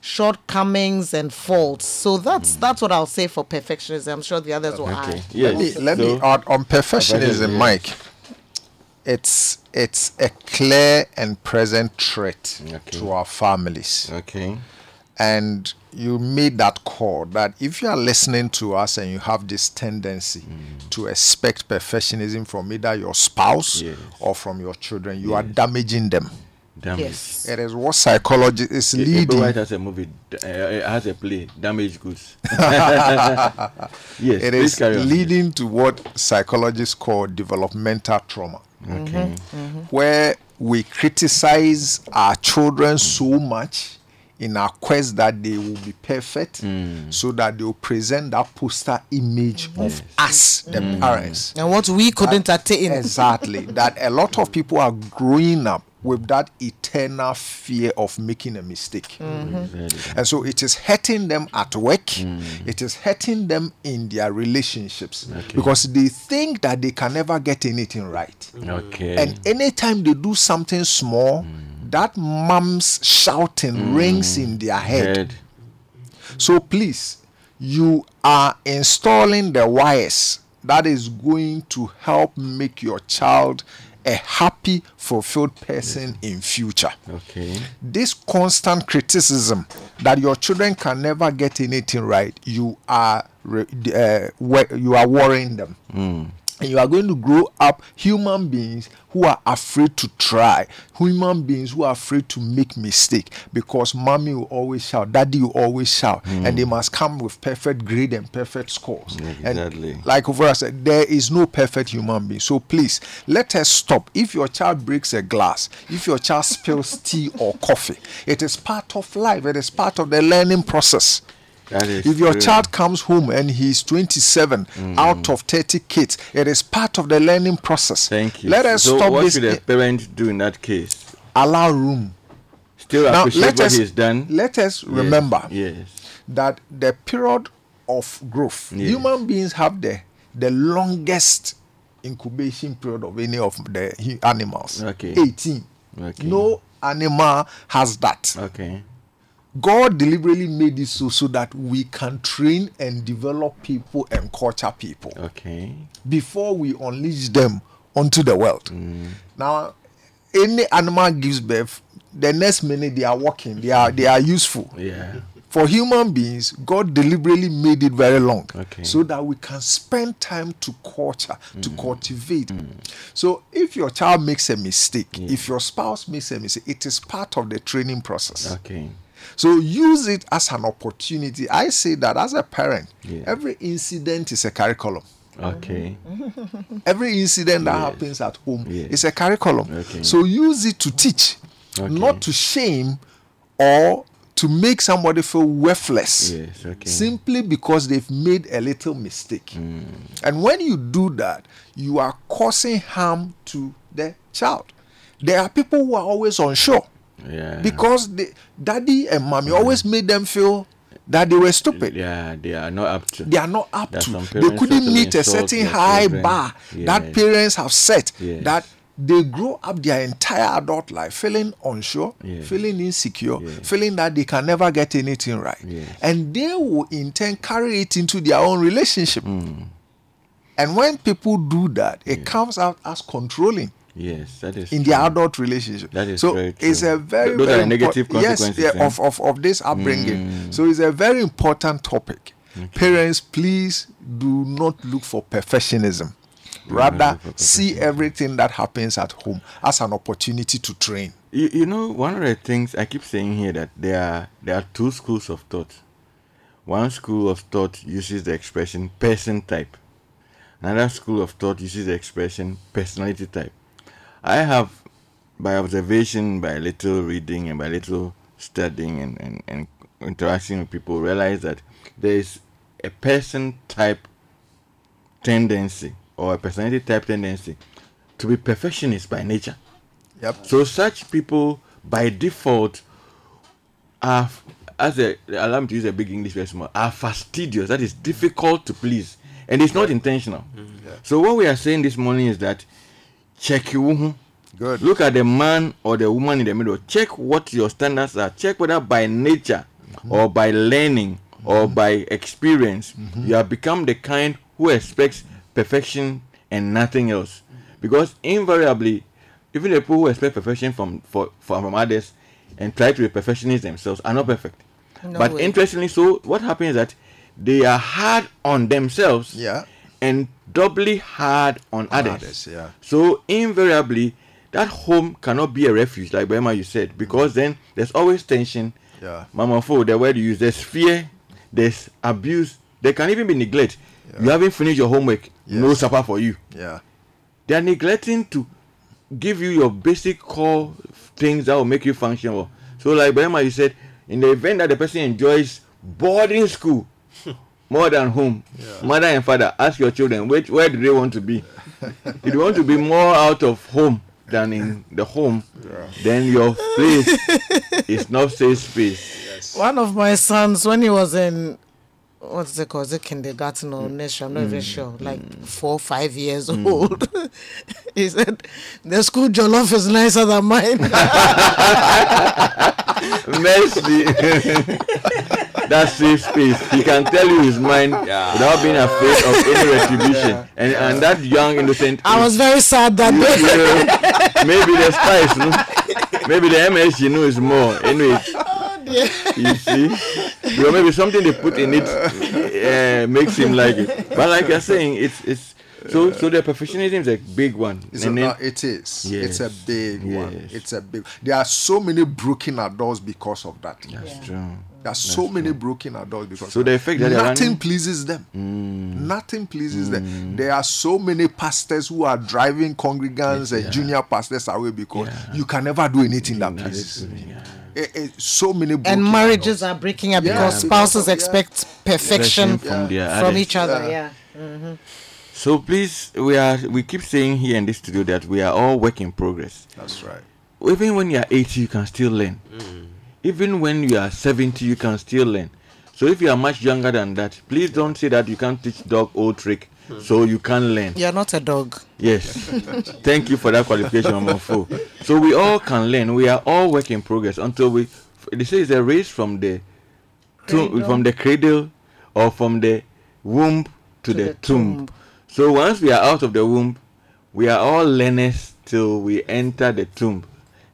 shortcomings and faults. So that's that's what I'll say for perfectionism. I'm sure the others will Okay. add. Yes. let me, let me add on perfectionism, yes. Mike. It's it's a clear and present threat Okay. to our families. Okay. and you made that call that if you are listening to us and you have this tendency Mm. to expect perfectionism from either your spouse Yes. or from your children, you are damaging them. Damage. Yes. It is what psychology is Leading. leading. White has a movie, uh, uh, has a play, Damaged Goods. yes, It is please on. leading to what psychologists call developmental trauma, Okay. where we criticize our children so much in our quest that they will be perfect, so that they will present that poster image of us, the parents. And what we couldn't attain. Exactly. that a lot of people are growing up with that eternal fear of making a mistake. Mm-hmm. And so it is hurting them at work, mm. it is hurting them in their relationships because they think that they can never get anything right. Okay. And anytime they do something small, mm. that mom's shouting mm. rings in their head. Head. So please, you are installing the wires that is going to help make your child a happy, fulfilled person in future. Okay. This constant criticism that your children can never get anything right, you are uh, you are worrying them. And you are going to grow up human beings who are afraid to try, human beings who are afraid to make mistake because mommy will always shout, daddy will always shout, hmm. and they must come with perfect grade and perfect scores. Exactly. And like Uvura said, there is no perfect human being. So please let us stop. If your child breaks a glass, if your child spills tea or coffee, it is part of life. It is part of the learning process. If your true. child comes home and he's 27 mm. out of 30 kids, it is part of the learning process. Thank you. Let us so stop what this. should a parent do in that case? Allow room. Still Now appreciate let what us he's done. let us Yes, remember Yes. that the period of growth, Yes. human beings have the the longest incubation period of any of the animals. Okay. 18. Okay. No animal has that. Okay. God deliberately made it so so that we can train and develop people and culture people Okay. before we unleash them onto the world. Mm. Now, any animal gives birth, the next minute they are walking, they are they are useful. Yeah. For human beings, God deliberately made it very long Okay. so that we can spend time to culture, to Mm. cultivate. So, if your child makes a mistake, if your spouse makes a mistake, it is part of the training process. Okay. So use it as an opportunity. I say that as a parent, Yeah. every incident is a curriculum. Okay. Every incident that Yes. happens at home Yes. is a curriculum. Okay. So use it to teach, Okay. not to shame or to make somebody feel worthless. Yes. Okay. Simply because they've made a little mistake. Mm. And when you do that, you are causing harm to the child. There are people who are always unsure Yeah. because they, daddy and mommy always made them feel that they were stupid. Yeah, they are not up to. They are not up That to. They couldn't meet a certain high children. bar that parents have set. Yes. That they grow up their entire adult life feeling unsure, Yes. feeling insecure, Yes. feeling that they can never get anything right, Yes. and they will in turn carry it into their own relationship. Hmm. And when people do that, it comes out as controlling Yes, that is in true. their adult relationship. That is so it's a very Th- those very are negative impor- yes yeah, eh? Mm. of, of of this upbringing. So it's a very important topic. Parents, please do not look for perfectionism. Rather, see everything that happens at home as an opportunity to train. You, you know, one of the things I keep saying here that there are there are two schools of thought. One school of thought uses the expression person type. Another school of thought uses the expression personality type. I have, by observation, by little reading, and by little studying and, and, and interacting with people, realized that there is a person type tendency or a personality type tendency to be perfectionist by nature. Yep. So such people by default are as a allow me to use a big English word small, are fastidious. That is difficult to please. And it's not intentional. Mm-hmm. So what we are saying this morning is that check you Good. look at the man or the woman in the middle. Check what your standards are. Check whether by nature mm-hmm. or by learning or mm-hmm. by experience mm-hmm. you have become the kind who expects perfection and nothing else. Because invariably, even the people who expect perfection from for, from from others and try to be perfectionists themselves are not perfect. No but way. interestingly, so what happens is that they are hard on themselves Yeah. And doubly hard on, others. others, yeah. So invariably, that home cannot be a refuge, like Bema you said, because then there's always tension. Yeah. Mama for the word you use, there's fear, there's abuse, there can even be neglect. You haven't finished your homework, no Yes. supper for you. Yeah. They are neglecting to give you your basic core things that will make you function well. So, like Bema, you said, in the event that the person enjoys boarding school more than home, mother and father, ask your children, which where do they want to be? if you want to be more out of home than in the home, then your place is not safe space. yes. One of my sons, when he was in what's it called? Is it kindergarten or mm. nursery? I'm not even mm. sure. Like mm. four, five years old. he said, "The school jollof is nicer than mine." Mercy. that safe space. He can tell you his mind Yeah. without being afraid of any retribution. And and that young innocent I was very sad that day. Yeah, maybe the spice, no? maybe the MSG know is more. Anyway, you see, or maybe something they put in it uh, makes him like it. But like you're saying, it's it's so so the perfectionism is a big one. It's And a, then- uh, no, it is. It's a Yes. big one. It's a big. There are so many broken adults because of that. that's true. There are so many broken adults because So the effect that they're nothing running- pleases them. Mm. Nothing pleases them. Mm. There are so many pastors who are driving congregants and junior pastors away because you can never do anything that pleases. Eh, eh, so many and marriages adults. are breaking up Yeah, because because spouses of- yeah. expect perfection Perfection from their from each other. Yeah. Yeah. Mm-hmm. So please, we are we keep saying here in this studio that we are all work in progress. That's right. even when you are 80 you can still learn mm. even when you are 70 you can still learn so if you are much younger than that please don't say that you can't teach dog old trick so you can't learn You're not a dog. yes thank you for that qualification Mama so we all can learn we are all work in progress until we they say it's a race from the to, from the cradle or from the womb to, the, the tomb. tomb. So once we are out of the womb, we are all learners till we enter the tomb.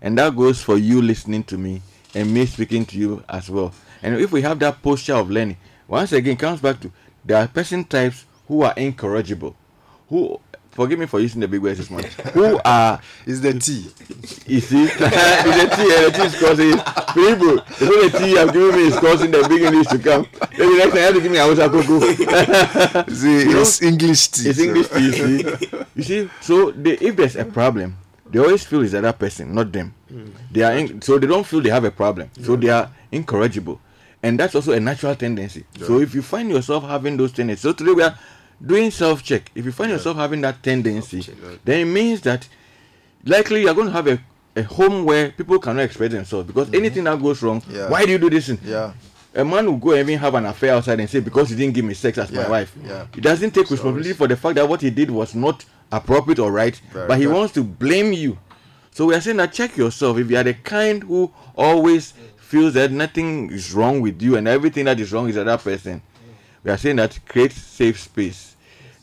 And that goes for you listening to me and me speaking to you as well. And if we have that posture of learning, once again, comes back to there are person types who are incorrigible, who forgive me for using the big words this morning, who are is the tea. you see, it's the tea, and the tea is causing people. The only tea you have given me is causing the big English to come. Maybe next time you have to give me a Hausa cocoa. See, You know, it's English tea. It's so- English tea, you see. You see, so they, if there's a problem, they always feel it's the other person, not them. Mm. They are in, so they don't feel they have a problem. So they are incorrigible, and that's also a natural tendency. So if you find yourself having those tendencies, so today we are doing self check. If you find yourself having that tendency, then it means that likely you're going to have a, a home where people cannot express themselves because anything that goes wrong, Yeah. why do you do this? thing? Yeah. A man will go and even have an affair outside and say because he didn't give me sex as my wife. yeah. He doesn't take responsibility for the fact that what he did was not appropriate or right, Very but he wants to blame you. So we are saying that check yourself. If you are the kind who always feels that nothing is wrong with you and everything that is wrong is other person, we are saying that create safe space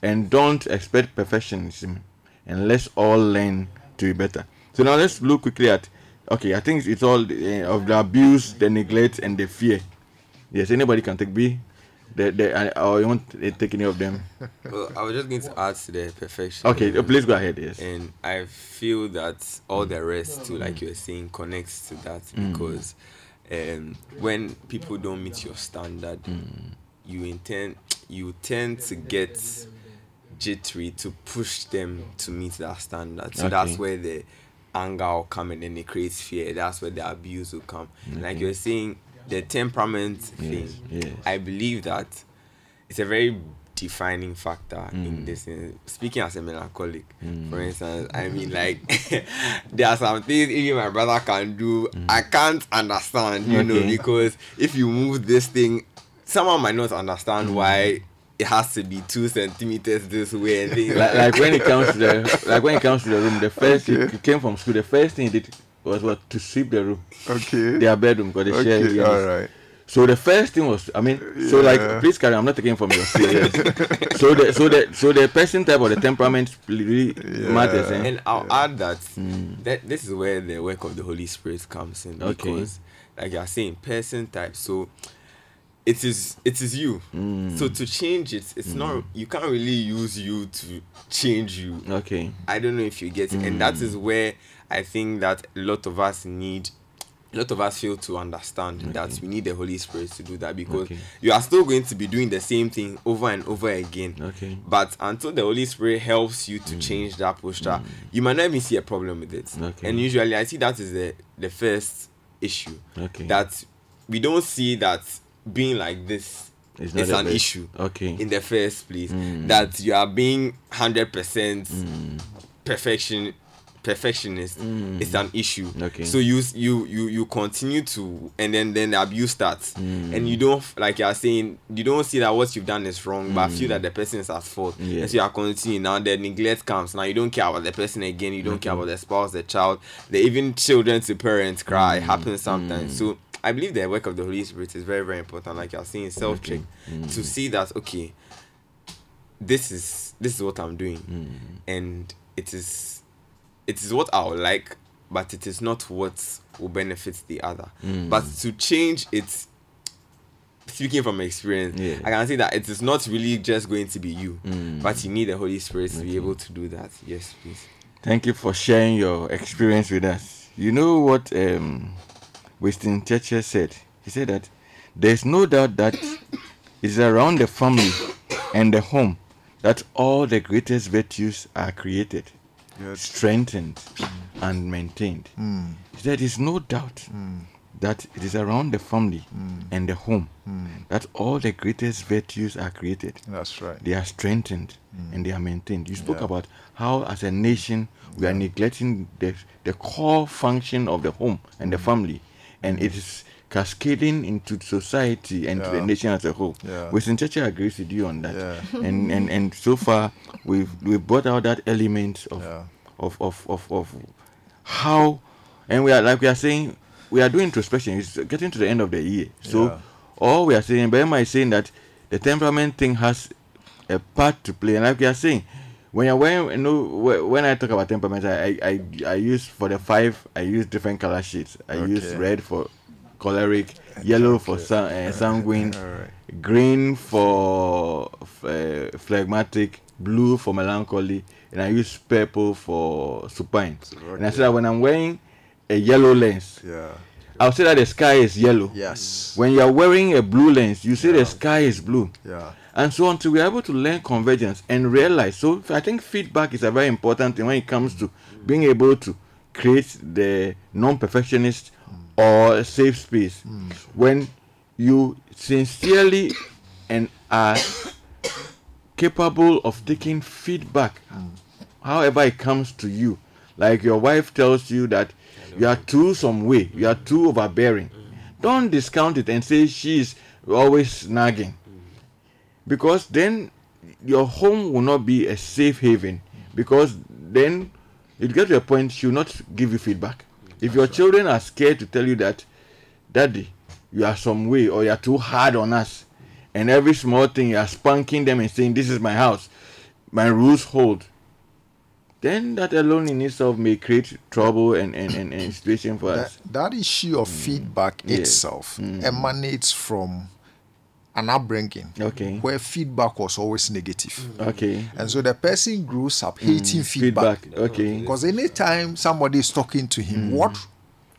and don't expect perfectionism and let's all learn to be better. So now let's look quickly at okay, I think it's all uh, of the abuse, the neglect, and the fear. Yes, anybody can take B. The, the, I- want to take any of them? Well, I was just going to add to the perfection. Okay, uh, please go ahead. Yes. And I feel that all the rest too, like you were saying, connects to that Mm. because um, when people don't meet your standard, Mm. you intend you tend to get jittery to push them to meet that standard. So that's where the anger will come and then it creates fear. That's where the abuse will come. Like you're saying, the temperament thing. yes. I believe that it's a very defining factor Mm. in this. Speaking as a melancholic, for instance, I mean, like there are some things even my brother can do. I can't understand, you know, Mm. Because if you move this thing, someone might not understand why it has to be two centimeters this way and things like, like when it comes to the like when it comes to the room, the first he, he came from school. The first thing he did was what to sweep the room, Okay. their bedroom, because they share. okay. units. All right. So the first thing was, I mean, so like, Yeah. please carry. I'm not taking from your serious. so the so the so the person type or the temperament really matters. Eh? And I'll add that, that this is where the work of the Holy Spirit comes in Okay. because, like you're saying, person type. So it is it is you. Hmm. So to change it, it's not hmm. you can't really use you to change you. Okay. I don't know if you get it, and that hmm. is where I think that a lot of us need. A lot of us fail to understand that we need the Holy Spirit to do that because Okay. you are still going to be doing the same thing over and over again. Okay. But until the Holy Spirit helps you to change that posture, you might not even see a problem with it. Okay. And usually, I see that is the the first issue. Okay. That we don't see that being like this It's is an best. issue. Okay. In the first place, that you are being hundred percent perfection perfectionist is an issue. Okay. so you you you you continue to and then then the abuse starts. And you don't like you're saying you don't see that what you've done is wrong but feel that the person is at fault. Yeah. and so you are continuing. Now the neglect comes. Now you don't care about the person again. You don't care about the spouse the child the even children to parents cry it happens sometimes. So I believe the work of the Holy Spirit is very very important like you're seeing self check mm. to see that okay this is this is what I'm doing, mm. and it is it is what I would like, but it is not what will benefit the other. Mm. But to change it, speaking from experience, Yeah. I can say that it is not really just going to be you, but you need the Holy Spirit to be able to do that. Yes, please. Thank you for sharing your experience with us. You know what um, Winston Churchill said? He said that there's no doubt that it's around the family and the home that all the greatest virtues are created, Yes. strengthened, and maintained. Hmm. He said there's no doubt hmm. that it is around the family hmm. and the home that all the greatest virtues are created That's right. they are strengthened and they are maintained. You spoke Yeah. about how, as a nation, we are neglecting the, the core function of the home and the family, and it is cascading into society and to the nation as a whole. Yeah. Winston Churchill agrees with you on that. Yeah. And, and and so far, we've we've brought out that element of Yeah. of, of, of of how, and we are like we are saying, we are doing introspection. It's getting to the end of the year, so Yeah. all we are saying, Bema is saying that the temperament thing has a part to play, and like we are saying, when you're wearing, you know, when I talk about temperament, I, I, I, I use for the five, I use different color sheets. I use red for choleric, yellow for sa- uh, sanguine, Alright. green for uh, phlegmatic, blue for melancholy, and I use purple for supine. And I said that when I'm wearing a yellow lens, Yeah. I'll say that the sky is yellow. Yes. When you are wearing a blue lens, you say the sky is blue. Yeah. And so until we're able to learn convergence and realize. So I think feedback is a very important thing when it comes to being able to create the non-perfectionist or safe space. When you sincerely and are capable of taking feedback, however it comes to you. Like your wife tells you that you are too some way, you are too overbearing. Don't discount it and say she's always nagging. Because then your home will not be a safe haven. Because then it gets to a point she will not give you feedback. If your children are scared to tell you that, Daddy, you are some way or you are too hard on us, and every small thing you are spanking them and saying, This is my house, my rules hold, then that alone in itself may create trouble and, and, and, and situation for That, us. that issue of mm. feedback Yes. itself mm. emanates from an upbringing Okay. where feedback was always negative. Mm. Okay. And so the person grows up mm. hating feedback. Feedback. Okay. Because anytime somebody is talking to him, mm. what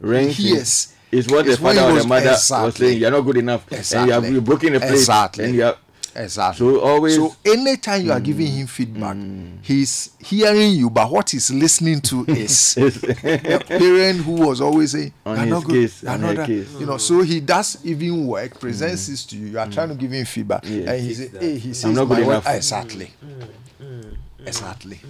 Ranking he hears is what the father or the mother was saying. You're not good enough. And you have, you're broken the plate. Exactly. And you have, Exactly. So always- So anytime you are giving him feedback, mm. he's hearing you, but what he's listening to is a parent who was always saying, On "You're his not good, case, on not her that." case. You know, so he does even work, presents mm. this to you. You are mm. trying to give him feedback, Yes. and he says, "Hey, he says not good enough. Exactly. Exactly.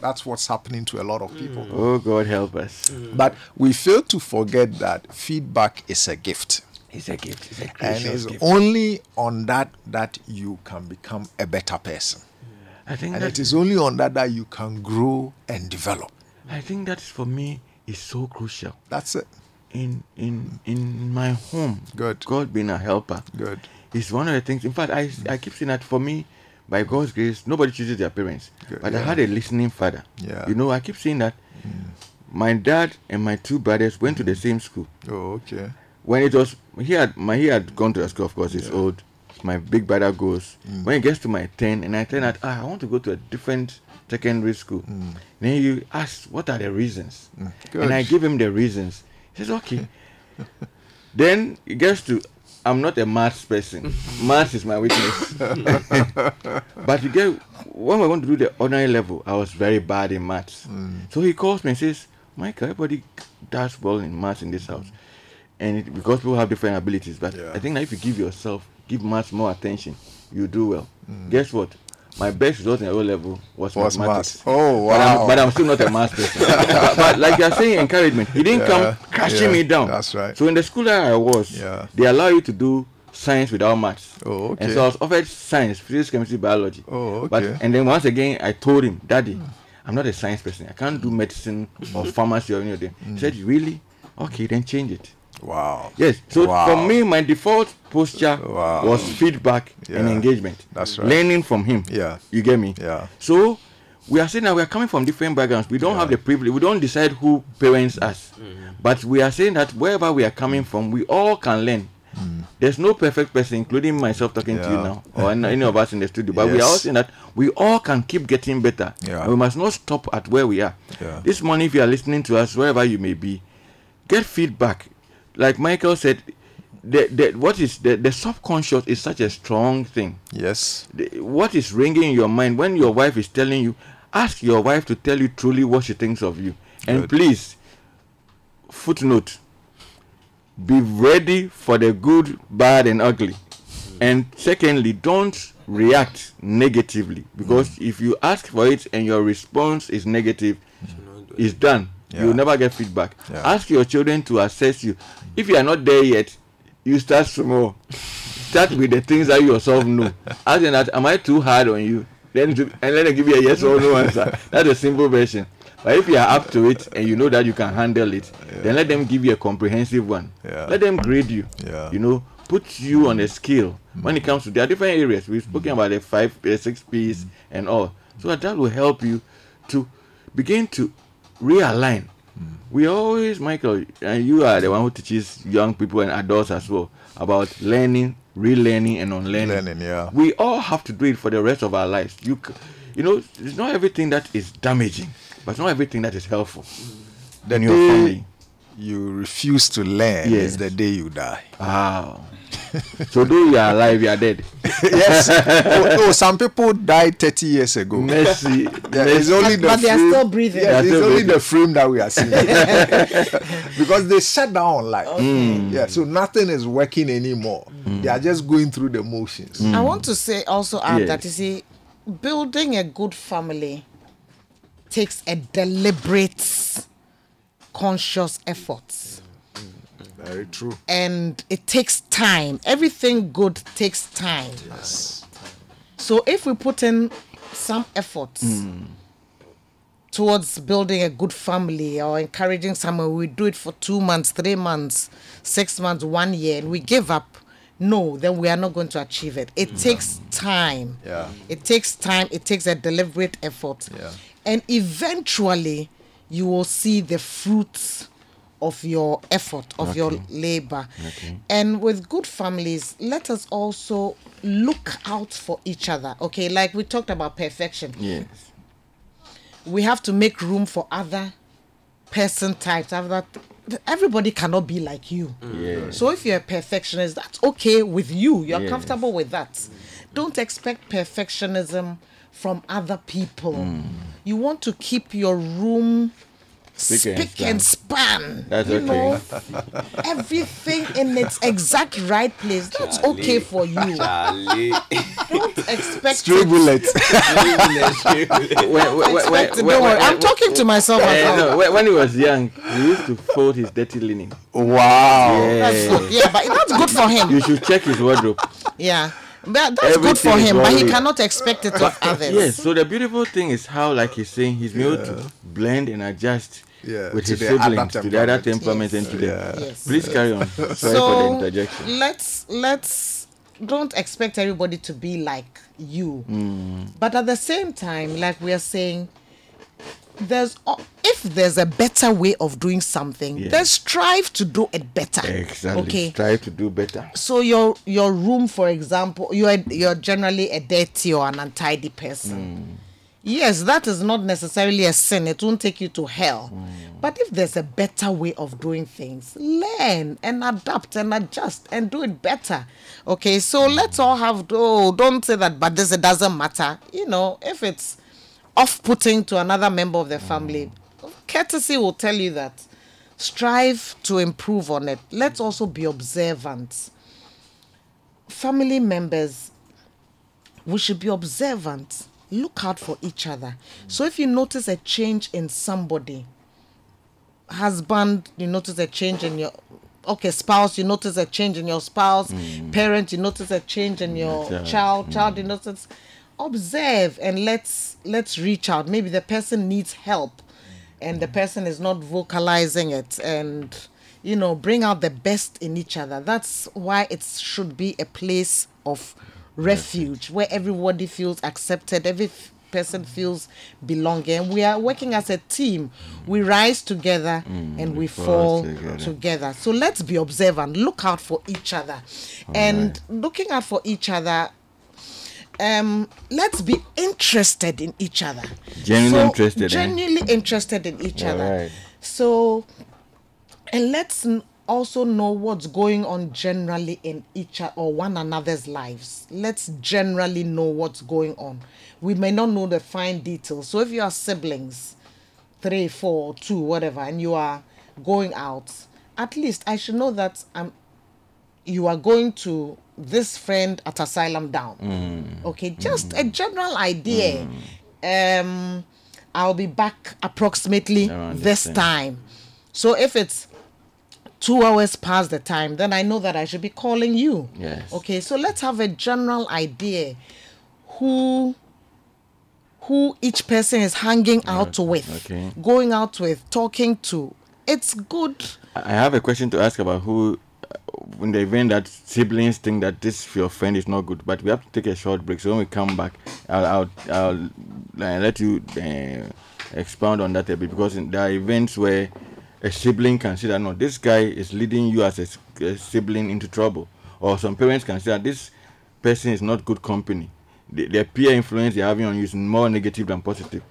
That's what's happening to a lot of people. oh God help us. But we fail to forget that feedback is a gift. It's a gift. It's a And it's gift. only on that that you can become a better person. I think And that it is only on that that you can grow and develop. I think that for me is so crucial. That's it. In in in my home, Good. God being a helper. Good. It's one of the things. In fact, I I keep saying that for me, by God's grace, nobody chooses their parents. Good, But I had a listening father. Yeah. You know, I keep saying that. Mm. My dad and my two brothers went to the same school. Oh, okay. When it was he had my he had gone to a school of course he's old. My big brother goes. Mm. when he gets to my 10 and i tell that ah, i want to go to a different secondary school. Then you ask what are the reasons? And i Mm. Give him the reasons. He says okay. Then he gets to i'm not a maths person. Maths is my weakness. But you get when we're going to do the ordinary level i was very bad in maths. Mm. so he calls me and says michael everybody does well in maths in this house and it, because people have different abilities but Yeah. i think that if you give yourself give maths more attention you do well Mm. guess what my best result in a O level was, Was mathematics. maths. Oh, But I'm, wow. but I'm still not a maths person. but, but like you're saying, encouragement. He didn't Yeah, come crashing yeah, me down. that's right. So in the school that I was, they allow you to do science without maths. Oh, okay. And so I was offered science, physics, chemistry, biology. Oh, okay. But and then once again, I told him, Daddy, I'm not a science person. I can't do medicine or pharmacy or any of them. He said, Really? Okay, then change it. Wow. Yes. So Wow. for me, my default posture Wow. was feedback and engagement. That's right. Learning from him. Yeah. You get me? Yeah. So we are saying that we are coming from different backgrounds. We don't have the privilege. We don't decide who parents us. But we are saying that wherever we are coming from, we all can learn. There's no perfect person, including myself talking to you Mm. Now, or any any of us in the studio. But we are all Yes. saying that we all can keep getting better. Yeah. And we must not stop at where we are. Yeah. This morning, if you are listening to us, wherever you may be, get feedback. Like Michael said, the, the, what is the, the subconscious is such a strong thing. Yes. The- What is ringing in your mind when your wife is telling you? Ask your wife to tell you truly what she thinks of you, and Good. please, footnote: be ready for the good, bad, and ugly. And secondly, don't react negatively because Mm. if you ask for it and your response is negative, it's done. Yeah. You'll never get feedback. Yeah. Ask your children to assess you. If you are not there yet, you start small. Start with the things that you yourself know. Ask them that, am I too hard on you? Then to, and let them give you a yes or no answer. That's a simple version. But if you are up to it and you know that you can handle it, then let them give you a comprehensive one. Yeah. Let them grade you. Yeah. You know, put you on a scale mm. when it comes to there are different areas. We've mm. spoken about the five, the six P's mm. and all. So that will help you to begin to realign. We always, Michael, and you are the one who teaches young people and adults as well about learning, relearning, and unlearning. Learning, yeah. We all have to do it for the rest of our lives. You, c- you know, it's not everything that is damaging, but not everything that is helpful. The in your day family. You refuse to learn Yes. is the day you die. Wow. so though you are alive, you are dead. yes. oh, oh, some people died 30 years ago. Mercy. Yeah, it's only the but they are still breathing. Yes, They are it's still only breathing. the frame that we are seeing. because they shut down on life. Mm. Yeah, so nothing is working anymore. Mm. They are just going through the motions. Mm. I want to say also add Yes. that you see, building a good family takes a deliberate, conscious efforts. Very true. and it takes time. Everything good takes time. Yes. So if we put in some effort hmm. towards building a good family or encouraging someone, we do it for two months, three months, six months, one year, and we give up. No, then we are not going to achieve it. It hmm. takes time. Yeah. It takes time. It takes a deliberate effort. Yeah. And eventually, you will see the fruits of your effort, of your labor. Okay. And with good families, let us also look out for each other. Okay, like we talked about perfection. Yes. We have to make room for other person types. Other everybody cannot be like you. Yes. So if you're a perfectionist, that's okay with you. You're Yes. comfortable with that. Don't expect perfectionism from other people. Hmm. You want to keep your room Spick and spick and span. That's you okay. know, everything in its exact right place. That's okay for you. Charlie. Don't expect Stray it. bullet. When, when, when, Expect it. when- Don't worry. I'm talking to myself as Eh, no, when, when he was young, he used to fold his dirty linen. wow. That's Yeah. good. Yeah, but that's good for him. You should check his wardrobe. Yeah. But that's good for him, but he cannot expect it of others. Yes, so the beautiful thing is how, like he's saying, he's able to blend and adjust Yeah, with to his the siblings, to the other temperament. temperament, and to the. Yes. Please carry on. Sorry for the so interjection. let's let's don't expect everybody to be like you Hmm. but at the same time like we are saying there's if there's a better way of doing something Yeah. then strive to do it better. Exactly. okay? Strive to do better. so your your room for example you're you're generally a dirty or an untidy person. Hmm. Yes that is not necessarily a sin. It won't take you to hell. Hmm. But if there's a better way of doing things learn and adapt and adjust and do it better. Okay so hmm. let's all have oh don't say that but this it doesn't matter. You know if it's off-putting to another member of the family. Courtesy will tell you that strive to improve on it. Let's also be observant. Family members, we should be observant. Look out for each other. So if you notice a change in somebody, husband, you notice a change in your okay, spouse, you notice a change in your spouse, mm. parent, you notice a change in your child. child, child, you mm. notice. Observe and let's let's reach out. Maybe the person needs help and the person is not vocalizing it and you know bring out the best in each other. That's why it should be a place of refuge where everybody feels accepted every person feels belonging. We are working as a team. We rise together and we, fall, together. together. so let's be observant. Look out for each other. And looking out for each other um let's be interested in each other. Genuinely interested, eh? interested in each other. Alright. so and let's also know what's going on generally in each or one another's lives. Let's generally know what's going on. We may not know the fine details. So if you are siblings three four two whatever and you are going out at least i should know that i'm you are going to this friend at asylum down. Mm. Okay just a mm. general idea. Mm. Um i'll be back approximately this time. so if it's two hours past the time then i know that i should be calling you. Yes. okay so let's have a general idea who who each person is hanging out with okay. going out with talking to. It's good. I have a question to ask about who, in the event that siblings think that this your friend is not good, but we have to take a short break. So when we come back, I'll, I'll, I'll uh, let you uh, expound on that a bit because there are events where a sibling can see that no, this guy is leading you as a sibling into trouble, or some parents can see that this person is not good company. The, their peer influence they're having on you is more negative than positive.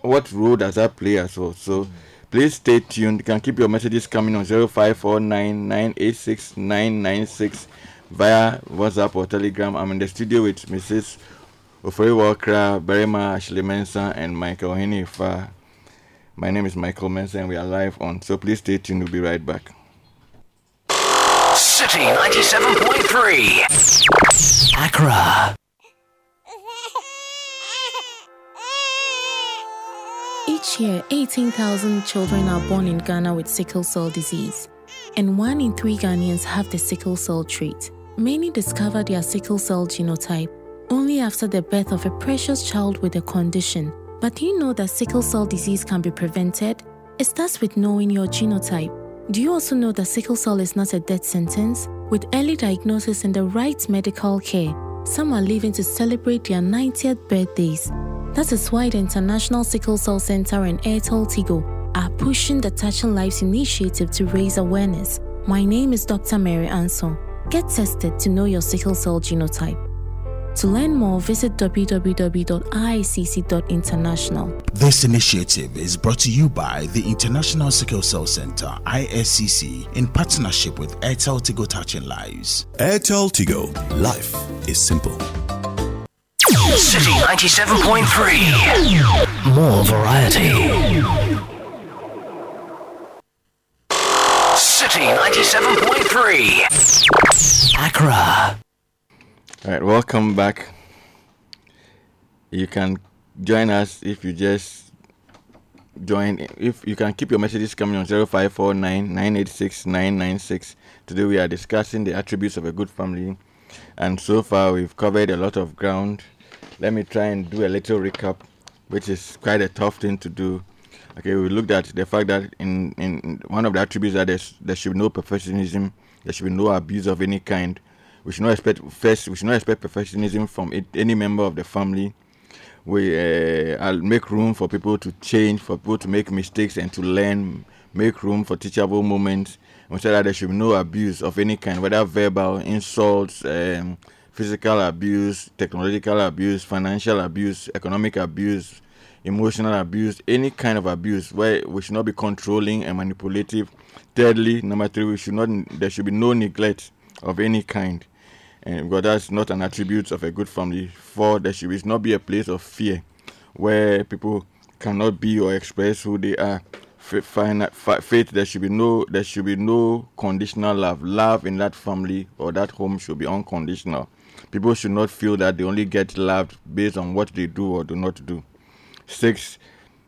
What role does that play as well? So please stay tuned. You can keep your messages coming on 0549986996 via WhatsApp or Telegram. I'm in the studio with Mrs. Ofori Walker, Berima Ashley Mensah, and Michael Henifa. My name is Michael Mensah, and we are live on. So please stay tuned. We'll be right back. Citi 97.3. Accra. Each year, 18,000 children are born in Ghana with sickle cell disease, and one in three Ghanaians have the sickle cell trait. Many discover their sickle cell genotype only after the birth of a precious child with the condition. But do you know that sickle cell disease can be prevented? It starts with knowing your genotype. Do you also know that sickle cell is not a death sentence? With early diagnosis and the right medical care, some are living to celebrate their 90th birthdays. That is why the International Sickle Cell Center and Airtel Tigo are pushing the Touching Lives initiative to raise awareness. My name is Dr. Mary Anson. Get tested to know your sickle cell genotype. To learn more, visit www.iicc.international. This initiative is brought to you by the International Sickle Cell Center, ISCC, in partnership with Airtel Tigo Touching Lives. Airtel Tigo. Life is simple. Citi 97.3. More variety. Citi 97.3. Accra. All right, welcome back. You can join us if you just join. If you can keep your messages coming on 0549 986 996. Today we are discussing the attributes of a good family, and so far we've covered a lot of ground. Let me try and do a little recap, which is quite a tough thing to do. Okay, we looked at the fact that in, in one of the attributes that there's, there should be no perfectionism, there should be no abuse of any kind. We should not expect first. We should not expect perfectionism from it, any member of the family. We uh, I'll make room for people to change, for people to make mistakes and to learn. Make room for teachable moments. We said that there should be no abuse of any kind, whether verbal insults, um, physical abuse, technological abuse, financial abuse, economic abuse, emotional abuse, any kind of abuse where we should not be controlling and manipulative. Thirdly, number three, we should not there should be no neglect of any kind. And because that's not an attribute of a good family. Four, there should not be a place of fear where people cannot be or express who they are. Faith, there should be no there should be no conditional love. Love in that family or that home should be unconditional. People should not feel that they only get loved based on what they do or do not do. Six,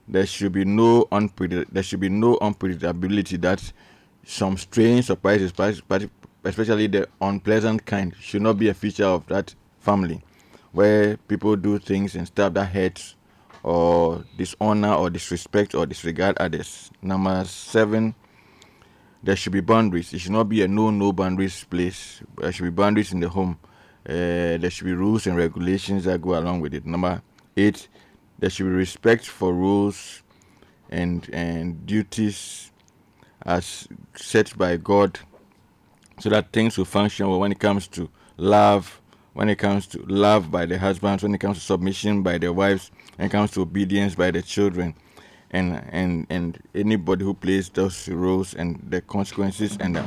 there should be no unpredict- there should be no unpredictability that some strange surprises, especially the unpleasant kind, should not be a feature of that family, where people do things and stuff that hurts or dishonor or disrespect or disregard others. Number seven, there should be boundaries. It should not be a no no boundaries place. There should be boundaries in the home. Uh, there should be rules and regulations that go along with it. Number eight, there should be respect for rules and and duties as set by God, so that things will function well when it comes to love, when it comes to love by the husbands, when it comes to submission by the wives, when it comes to obedience by the children, and and and anybody who plays those roles and the consequences and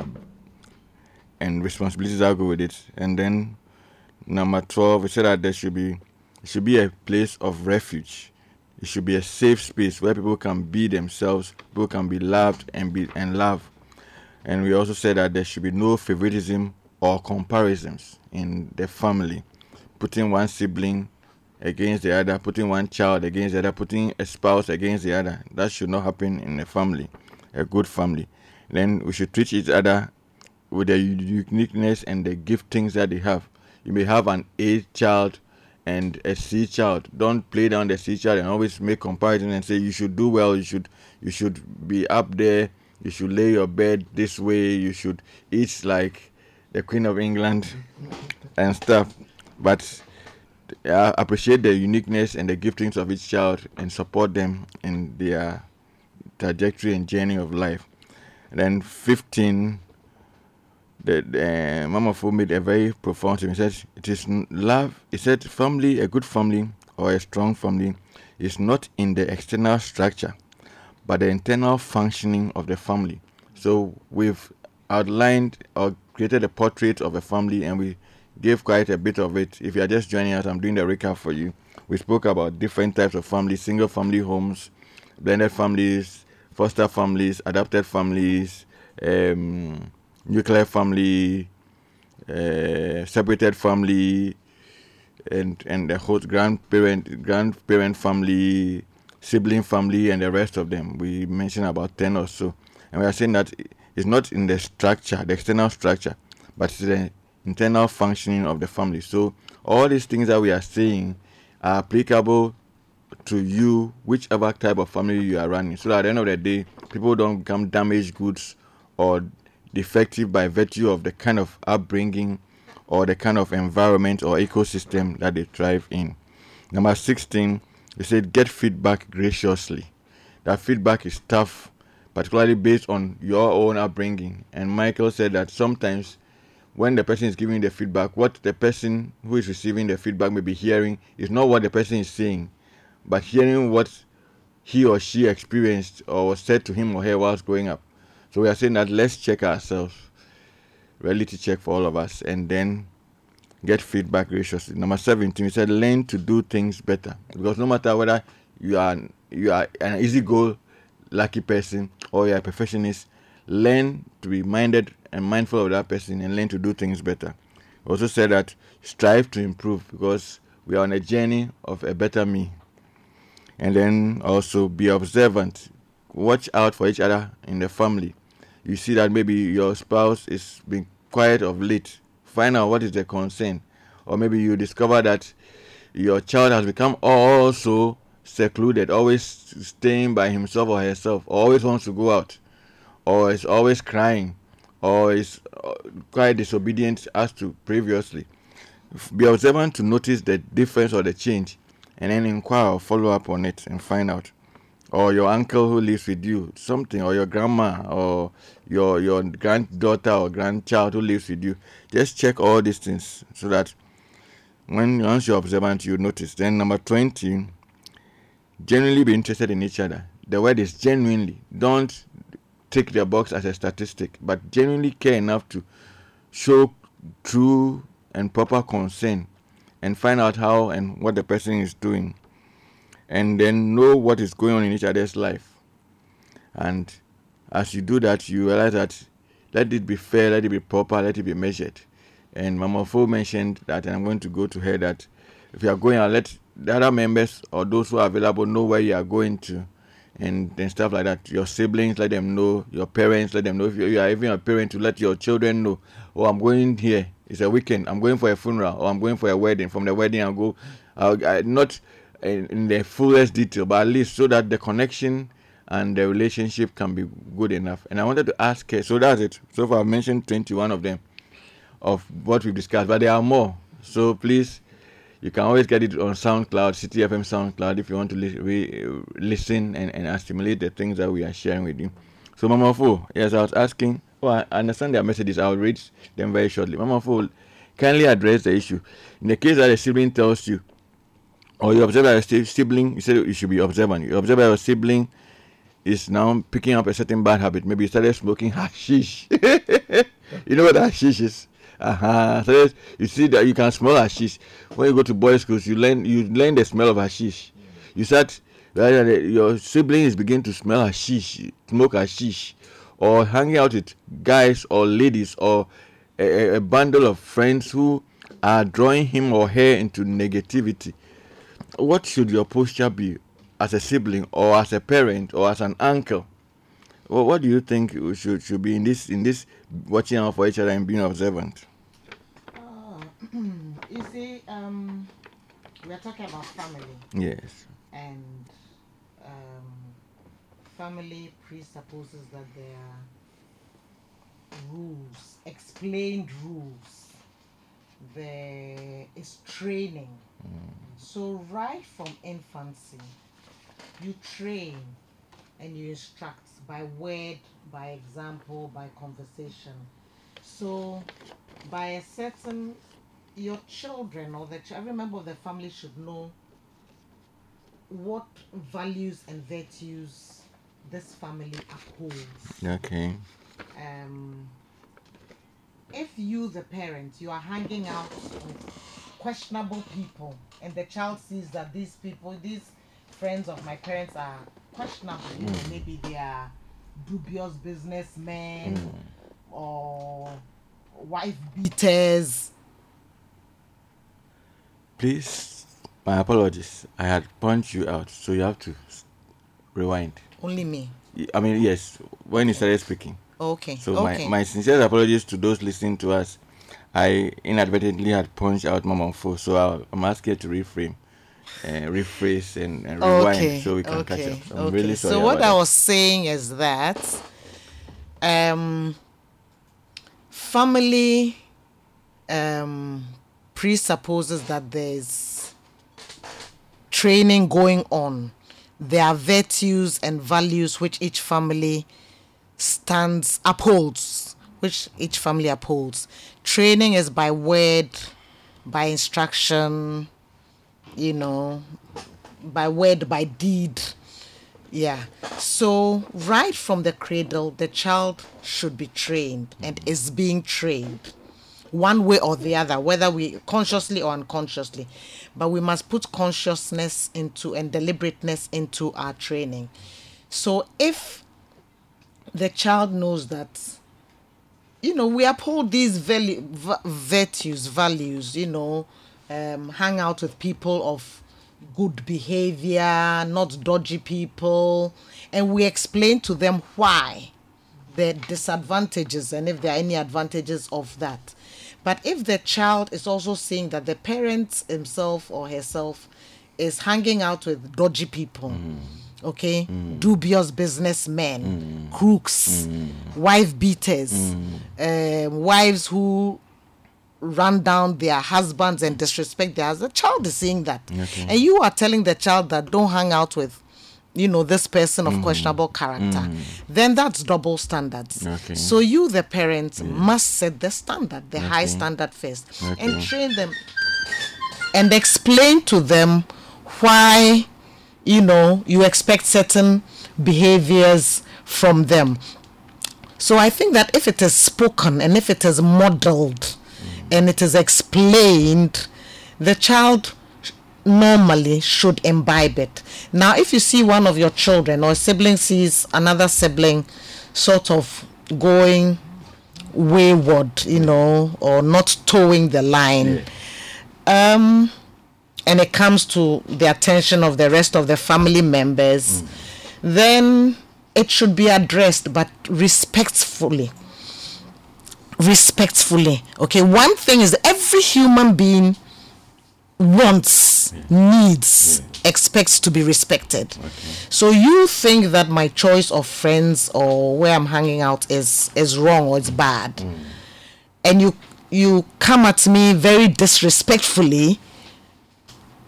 and responsibilities that go with it. And then number twelve, we said that there should be it should be a place of refuge. It should be a safe space where people can be themselves, people can be loved and be and love. And we also said that there should be no favoritism or comparisons in the family, putting one sibling against the other, putting one child against the other, putting a spouse against the other. That should not happen in a family, a good family. Then we should treat each other with their uniqueness and the giftings that they have. You may have an A child and a C child. Don't play down the C child and always make comparison and say you should do well. You should you should be up there. You should lay your bed this way. You should eat like the Queen of England and stuff. But uh, appreciate the uniqueness and the giftings of each child and support them in their trajectory and journey of life. And then 15 the uh, Mama Fo made a very profound statement. He said, It is love. He said, Family, a good family or a strong family, is not in the external structure, but the internal functioning of the family. So we've outlined or created a portrait of a family and we gave quite a bit of it. If you are just joining us, I'm doing the recap for you. We spoke about different types of families single family homes, blended families, foster families, adopted families, um, nuclear family, uh, separated family, and and the whole grandparent grandparent family, sibling family, and the rest of them. We mentioned about ten or so, and we are saying that it's not in the structure, the external structure, but it's the internal functioning of the family. So all these things that we are saying are applicable to you, whichever type of family you are running. So at the end of the day, people don't become damaged goods or defective by virtue of the kind of upbringing or the kind of environment or ecosystem that they thrive in. Number 16, they said get feedback graciously. That feedback is tough particularly based on your own upbringing. And Michael said that sometimes when the person is giving the feedback, what the person who is receiving the feedback may be hearing is not what the person is saying, but hearing what he or she experienced or was said to him or her whilst growing up. So we are saying that let's check ourselves, reality check for all of us, and then get feedback graciously. Number 17, we said learn to do things better. Because no matter whether you are you are an easy goal lucky person or you're a perfectionist, learn to be minded and mindful of that person and learn to do things better. We also said that strive to improve because we are on a journey of a better me. And then also be observant. Watch out for each other in the family. You see that maybe your spouse is being quiet of late. Find out what is the concern. Or maybe you discover that your child has become also secluded, always staying by himself or herself, always wants to go out, or is always crying, or is uh, quite disobedient as to previously. Be observant to notice the difference or the change, and then inquire or follow up on it and find out. Or your uncle who lives with you, something, or your grandma, or your your granddaughter or grandchild who lives with you. Just check all these things so that when once you're observant, you notice. Then number twenty genuinely be interested in each other. The word is genuinely. Don't take the box as a statistic, but genuinely care enough to show true and proper concern and find out how and what the person is doing. And then know what is going on in each other's life. And as you do that, you realize that let it be fair, let it be proper, let it be measured. And Mama Fo mentioned that, and I'm going to go to her that if you are going out, let the other members or those who are available know where you are going to and and stuff like that. Your siblings let them know, your parents let them know. If you, you are even a parent to let your children know, oh I'm going here. It's a weekend. I'm going for a funeral or I'm going for a wedding. From the wedding I'll go I'll, I, not in, in the fullest detail, but at least so that the connection and the relationship can be good enough. And I wanted to ask her, so that's it. So far I've mentioned 21 of them of what we've discussed, but there are more. So please you can always get it on SoundCloud, Citi FM SoundCloud, if you want to li- re- eh, listen and, and assimilate the things that we are sharing with you. So, Mama Fo, yes, I was asking. Oh, well, I understand their messages. I'll read them very shortly. Mama Fo, kindly address the issue. In the case that a sibling tells you, or you observe that a sibling, you said you should be observant. You observe that your sibling is now picking up a certain bad habit. Maybe you started smoking hashish. you know what hashish is? Uh-huh. So you see that you can smell hashish. When you go to boys' schools, you learn you learn the smell of hashish. You start your siblings begin to smell hashish, smoke hashish, or hanging out with guys or ladies or a, a bundle of friends who are drawing him or her into negativity. What should your posture be as a sibling or as a parent or as an uncle? Well, what do you think should should be in this in this watching out for each other and being observant? you see, um, we are talking about family. Yes. And um, family presupposes that there are rules, explained rules. There is training. So, right from infancy, you train and you instruct by word, by example, by conversation. So, by a certain your children or the ch- every member of the family should know what values and virtues this family upholds. Okay. Um, if you, the parent, you are hanging out with questionable people, and the child sees that these people, these friends of my parents are questionable, mm. you know, maybe they are dubious businessmen mm. or wife beaters. Please, my apologies. I had punched you out, so you have to rewind. Only me. I mean, yes, when you started speaking. Okay. So okay. my, my sincere apologies to those listening to us. I inadvertently had punched out Mama Fo, so I'll, I'm asking you to reframe, uh, rephrase, and, and rewind okay. so we can okay. catch up. I'm okay. really sorry. So what I that. was saying is that um, family um, presupposes that there's training going on there are virtues and values which each family stands upholds which each family upholds. Training is by word by instruction you know by word by deed. Yeah. So right from the cradle the child should be trained and is being trained one way or the other whether we consciously or unconsciously. But we must put consciousness into and deliberateness into our training. So if the child knows that you know we uphold these value, virtues values you know um, hang out with people of good behavior not dodgy people and we explain to them why the disadvantages and if there are any advantages of that. But if the child is also seeing that the parent himself or herself is hanging out with dodgy people okay mm. dubious businessmen mm. crooks mm. wife beaters uh, wives who run down their husbands and disrespect their husband. The child is seeing that. Okay. And you are telling the child that don't hang out with, you know, this person of questionable character. Then that's double standards. Okay. So you, the parents, must set the standard, the high standard first, and train them and explain to them why, you know, you expect certain behaviors from them. So I think that if it is spoken and if it is modeled and it is explained, the child normally should imbibe it. Now, if you see one of your children or a sibling sees another sibling sort of going wayward, you know, or not toeing the line, um, and it comes to the attention of the rest of the family members, then it should be addressed, but respectfully. Respectfully. Okay, one thing is every human being wants, needs, expects to be respected. So you think that my choice of friends or where I'm hanging out is is wrong or it's bad, mm. and you you come at me very disrespectfully.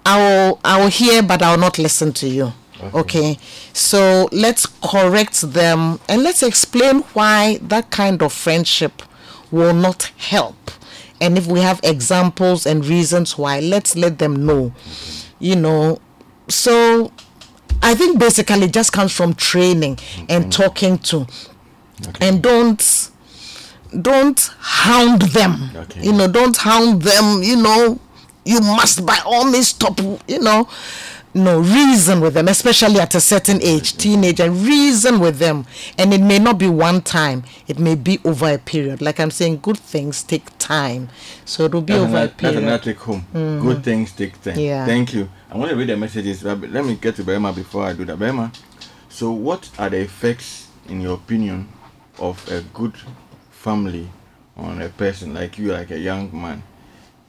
I will I will hear, but I will not listen to you. Okay. So let's correct them and let's explain why that kind of friendship will not help. And if we have examples and reasons why, let's let them know. You know, so I think basically it just comes from training and talking to. And don't don't hound them. Okay. You know, don't hound them, you know, you must by all means stop, you know. No, reason with them, especially at a certain age, teenage, and reason with them. And it may not be one time, it may be over a period. Like I'm saying, good things take time. So it will be That's over a another, that's period. another take home. Mm. Good things take time. Yeah. Thank you. I want to read the messages, but let me get to Berima before I do that. Berima, so what are the effects, in your opinion, of a good family on a person like you, like a young man?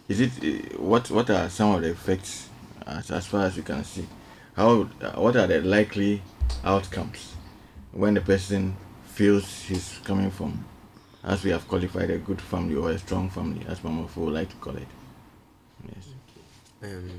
Is it uh, what? What are some of the effects, as, as far as you can see? How? Uh, what are the likely outcomes when the person feels he's coming from, as we have qualified, a good family or a strong family, as Mama Fo would like to call it? Yes. Um,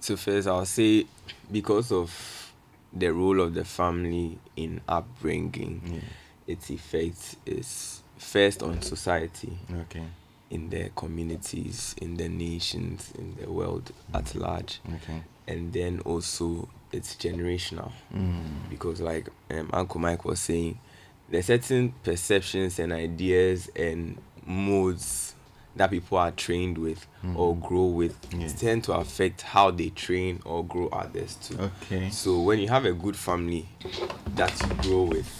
so first, I'll say because of the role of the family in upbringing, its effect is first on society, Okay. In their communities, in their nations, in the world at large, Okay. and then also it's generational Mm. because, like um, Uncle Mike was saying, there's certain perceptions and ideas and modes that people are trained with or grow with Yes. tend to affect how they train or grow others too. Okay. So when you have a good family that you grow with,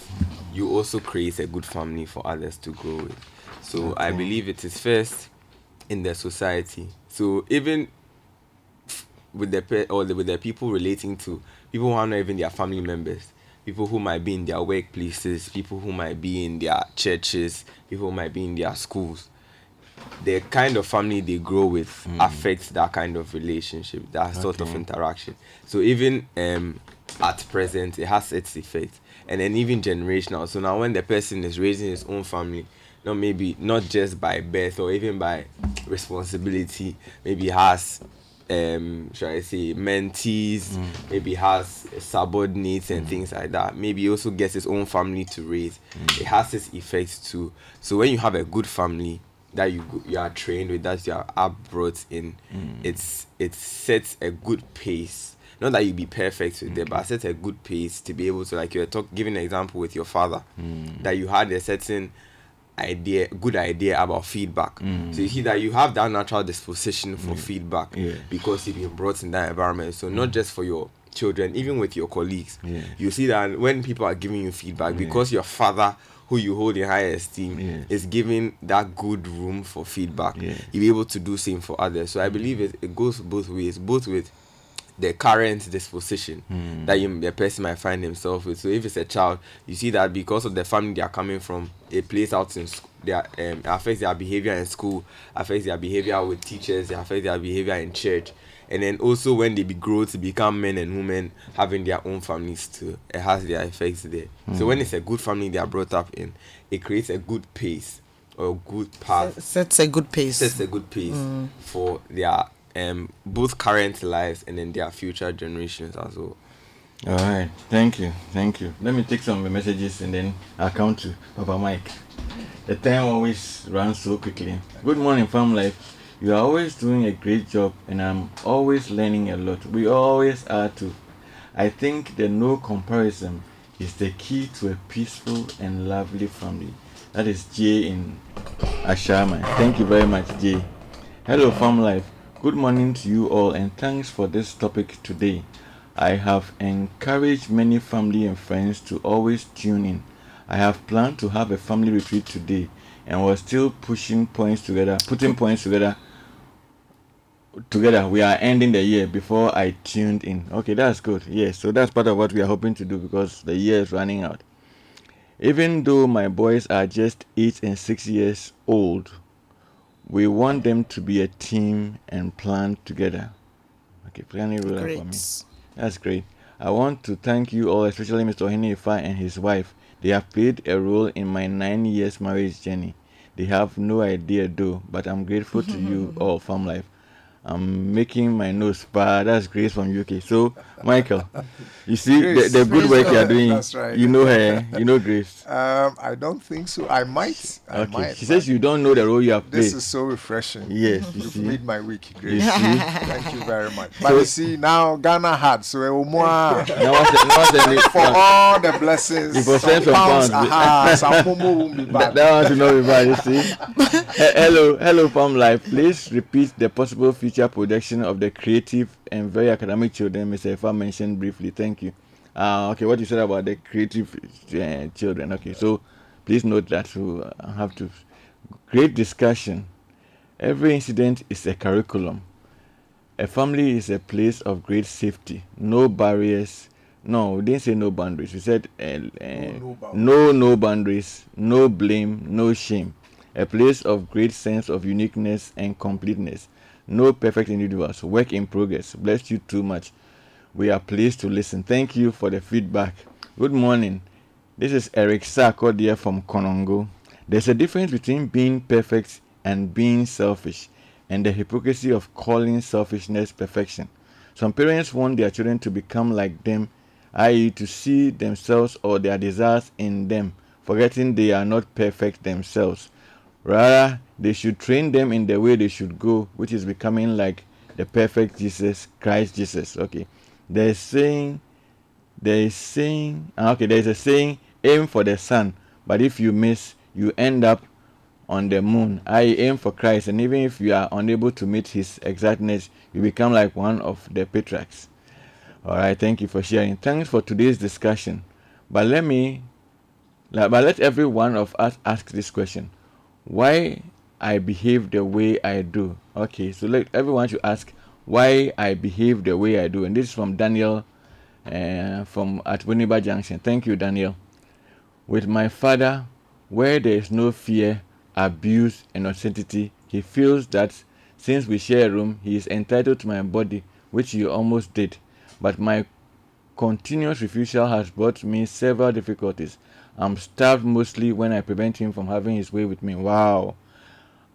you also create a good family for others to grow with. So I believe it is first in the society. So even with the pe- or the, with the people relating to people who are not even their family members, people who might be in their workplaces, people who might be in their churches, people who might be in their schools. The kind of family they grow with affects that kind of relationship, that sort of interaction. So even um, at present, it has its effect, and then even generational. So now, when the person is raising his own family, not maybe not just by birth or even by responsibility, maybe has um should I say mentees, mm. maybe has subordinates and mm. things like that. Maybe also gets his own family to raise. Mm. It has its effects too. So when you have a good family that you you are trained with, that you are up brought in, it's it sets a good pace. Not that you be perfect with them, but set a good pace to be able to like you're talk giving an example with your father that you had a certain idea good idea about feedback so you see that you have that natural disposition for feedback Yeah. because you've been brought in that environment so not mm. just for your children even with your colleagues Yeah. you see that when people are giving you feedback because your father who you hold in high esteem Yeah. is giving that good room for feedback Yeah. you'll be able to do same for others so i mm. believe it, it goes both ways both with the current disposition mm. that you, the person might find himself with. So if it's a child, you see that because of the family they are coming from, it plays out in school. Their um, affects their behavior in school, affects their behavior with teachers, it affects their behavior in church, and then also when they be grow to become men and women having their own families too, it has their effects there. So when it's a good family they are brought up in, it creates a good pace or a good path Sets a good pace. sets a good pace for their um both current lives and then their future generations as well. All right, thank you, thank you. Let me take some messages and then I'll come to Papa Mike. The time always runs so quickly. Good morning, Farm Life. You are always doing a great job, and I'm always learning a lot. We always are too. I think the no comparison is the key to a peaceful and lovely family. That is Jay in Ashaiman. Thank you very much, Jay. Hello, Farm Life. Good morning to you all, and thanks for this topic today. I have encouraged many family and friends to always tune in. I have planned to have a family retreat today, and we're still pushing points together, putting points together. Together, we are ending the year before I tuned in. Okay, that's good. Yes, so that's part of what we are hoping to do because the year is running out. Even though my boys are just 8 and 6 years old, we want them to be a team and plan together. Okay, plan it for me. Great. That's great. I want to thank you all, especially Mr. Ohene Ifa and his wife. They have played a role in my nine years marriage journey. They have no idea though, but I'm grateful to you all, Farm Life. I'm making my nose bad. That's Grace from UK. So, Michael, you see Grace. the, the good work you're doing. That's right. You know her. You know Grace. Um, I don't think so. I might. I Okay. might. She says you don't know the role you have played. This is so refreshing. Yes, you You've made my week, You Grace. see? Thank you very much. But you see, now Ghana had so more Now what's the, now what's the for all the blessings. If you some some pounds, pounds, aha, some momo won't be bad. that one to know me bad, you see. Hello, hello, Farm Life. Please repeat the possible future projection of the creative and very academic children Mr. Efa mentioned briefly. Thank you. Uh, okay, what you said about the creative uh, children. Okay, so please note that. we have to. Great discussion. Every incident is a curriculum. A family is a place of great safety. No barriers. No, we didn't say no boundaries. We said uh, uh, no boundaries. no, no boundaries, no blame, no shame. A place of great sense of uniqueness and completeness. No perfect individuals. Work in progress. Bless you too much. We are pleased to listen. Thank you for the feedback. Good morning. This is Eric Sarkodie from Konongo. There's a difference between being perfect and being selfish, and the hypocrisy of calling selfishness perfection. Some parents want their children to become like them, i.e., to see themselves or their desires in them, forgetting they are not perfect themselves. Rather, they should train them in the way they should go, which is becoming like the perfect Jesus, Christ Jesus. Okay. There's saying, there is saying, ah, okay, there's a saying, aim for the sun, but if you miss, you end up on the moon. I aim for Christ, and even if you are unable to meet his exactness, you become like one of the patriarchs. All right, thank you for sharing. Thanks for today's discussion. But let me, but let every one of us ask this question: Why I behave the way I do? Okay, so let everyone should ask why I behave the way I do, and this is from Daniel, uh, from at Boniba Junction. Thank you, Daniel. With my father, where there is no fear, abuse, and uncertainty, he feels that since we share a room, he is entitled to my body, which he almost did. But my continuous refusal has brought me several difficulties. I'm starved mostly when I prevent him from having his way with me. Wow.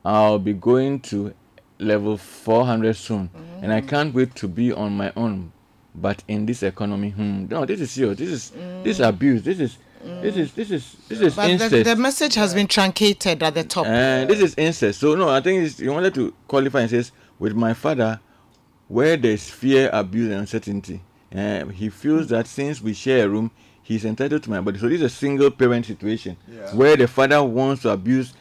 I'll be going to level 400 soon, and I can't wait to be on my own. But in this economy, hmm, no, this is serious. This is this is abuse. This is this is this is this is But incest. the, the message has been truncated at the top. And this is incest. So no, I think it's, you wanted to qualify and says with my father, where there's fear, abuse, and uncertainty, uh, he feels that since we share a room, he's entitled to my body. So this is a single parent situation Yeah. where the father wants to abuse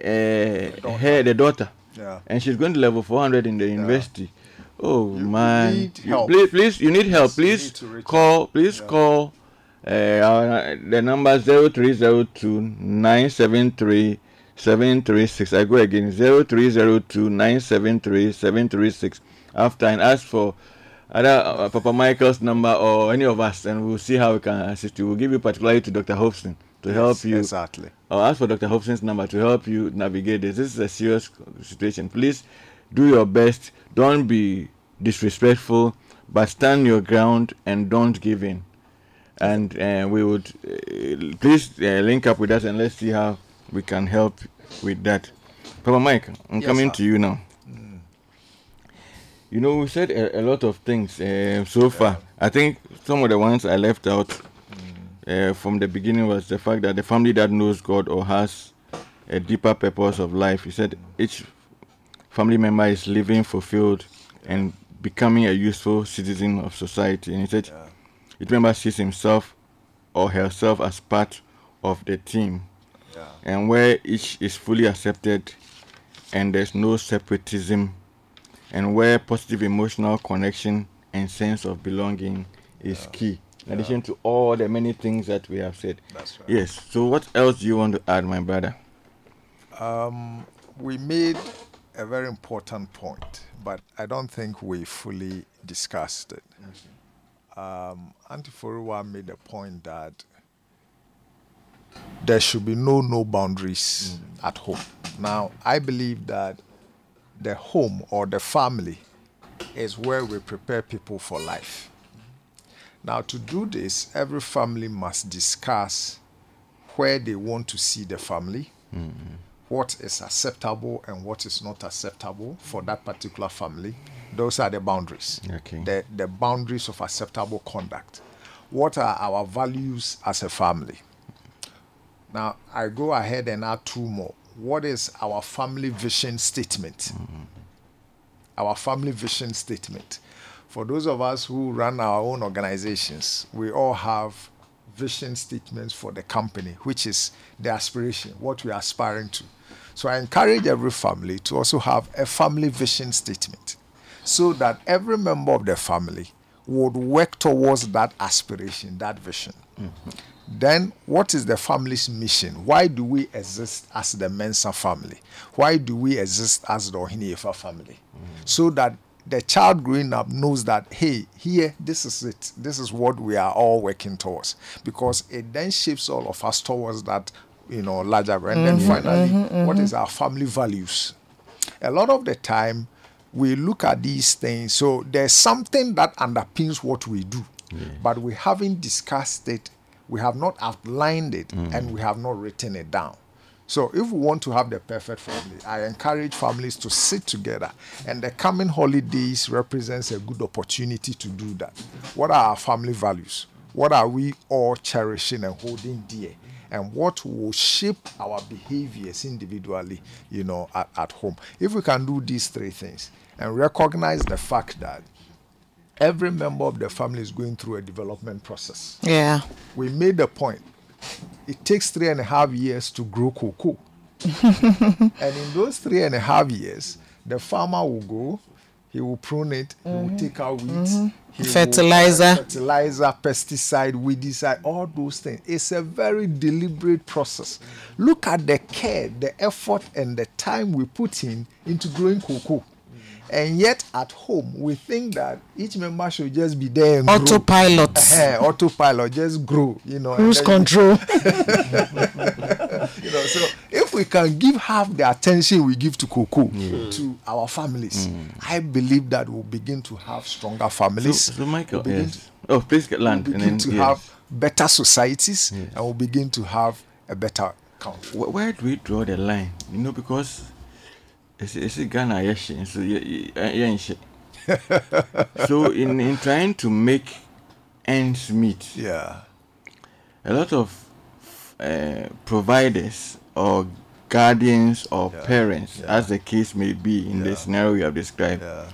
uh, her, the daughter, Yeah. and she's going to level 400 in the university. Oh man! need You- Please, please, you need help. Please call. Please call. Uh, the number zero three zero two nine seven three seven three six. I go again zero three zero two nine seven three seven three six. After and ask for either uh, Papa Michael's number or any of us, and we'll see how we can assist you. We'll give you particularly to Dr. Hobson to help you. Exactly. Or ask for Dr. Hobson's number to help you navigate this. This is a serious situation. Please do your best. Don't be disrespectful, but stand your ground and don't give in. And uh, we would uh, please uh, link up with us and let's see how we can help with that. Papa Mike, I'm Yes, coming sir. to you now. You know, we said a, a lot of things uh, so far. I think some of the ones I left out uh, from the beginning was the fact that the family that knows God or has a deeper purpose of life. He said each family member is living fulfilled and becoming a useful citizen of society. And he said each member sees himself or herself as part of the team. And where each is fully accepted and there's no separatism and where positive emotional connection and sense of belonging is key. In addition to all the many things that we have said. That's right. Yes. So what else do you want to add, my brother? Um, we made a very important point, but I don't think we fully discussed it. Um, Auntie Forua made a point that there should be no no boundaries at home. Now, I believe that the home or the family is where we prepare people for life. Now, to do this, every family must discuss where they want to see the family, what is acceptable and what is not acceptable for that particular family. Those are the boundaries. Okay. The, the boundaries of acceptable conduct. What are our values as a family? Now, I go ahead and add two more. What is our family vision statement? Mm-hmm. Our family vision statement. For those of us who run our own organizations, we all have vision statements for the company, which is the aspiration, what we are aspiring to. So I encourage every family to also have a family vision statement so that every member of the family would work towards that aspiration, that vision. Mm-hmm. Then, what is the family's mission? Why do we exist as the Mensah family? Why do we exist as the Ohiniefa family? Mm-hmm. So that the child growing up knows that, hey, here, this is it. This is what we are all working towards. Because it then shapes all of us towards that, you know, larger. And then mm-hmm, finally, mm-hmm, mm-hmm. what is our family values? a lot of the time we look at these things so there's something that underpins what we do but we haven't discussed it we have not outlined it mm. and we have not written it down so if we want to have the perfect family i encourage families to sit together and the coming holidays represents a good opportunity to do that what are our family values what are we all cherishing and holding dear and what will shape our behaviors individually, you know, at, at home. If we can do these three things and recognize the fact that every member of the family is going through a development process. Yeah. We made the point. It takes three and a half years to grow cocoa. and in those three and a half years, the farmer will go, he will prune it, he will mm-hmm. take out weeds, mm-hmm. he will Fertilizer. add fertilizer, pesticide, weedicide, all those things. It's a very deliberate process. Look at the care, the effort, and the time we put in into growing cocoa. And yet at home, we think that each member should just be there and grow. Autopilot. Eh, autopilot, just grow, you know. and Cruise control. you know, so if we can give half the attention we give to cocoa to our families, I believe that we'll begin to have stronger families. So, so Michael, We'll begin yes. Oh, please get land we'll land. begin and then, to yes. have better societies and we'll begin to have a better country. Wh- where do we draw the line? You know, because ɛsɛ ɛsɛ ghana yɛ- yɛ- ɛ- so in in trying to make ends meet Yeah. a lot of uh, providers or guardians or Yeah, parents, yeah. as the case may be in the scenario you have described, Yeah.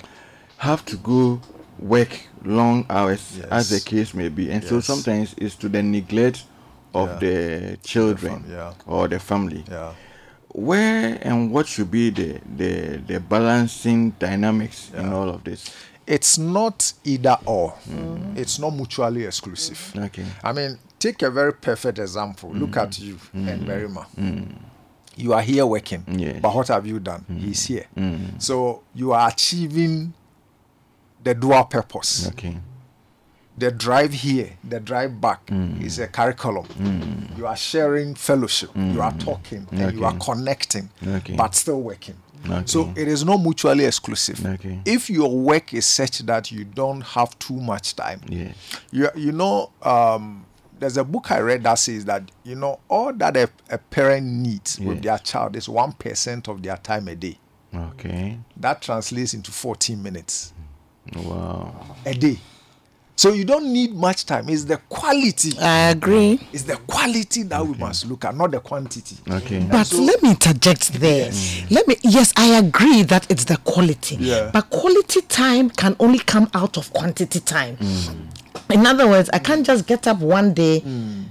have to go work long hours, as the case may be, and so sometimes it's to the neglect of Yeah. the children fam- yeah. or the family. Yeah. Where and what should be the the, the balancing dynamics in all of this? It's not either or. Mm-hmm. It's not mutually exclusive. Okay. I mean, take a very perfect example. Look at mm-hmm. you and mm-hmm. Berima. You are here working, Yes. but what have you done? He's here. So you are achieving the dual purpose. Okay. The drive here, the drive back mm. is a curriculum. Mm. You are sharing fellowship, you are mm. talking, and you are connecting, Okay. but still working. Okay. So it is not mutually exclusive. Okay. If your work is such that you don't have too much time, Yes. you, you know, um, there's a book I read that says that, you know, all that a, a parent needs with their child is 1% of their time a day. Okay. That translates into 14 minutes Wow. a day. So you don't need much time. It's the quality. I agree. It's the quality that we must look at, not the quantity. Okay. But so- let me interject there. Mm. Let me yes, I agree that it's the quality. Yeah. But quality time can only come out of quantity time. Mm. In other words, I can't just get up one day. Mm.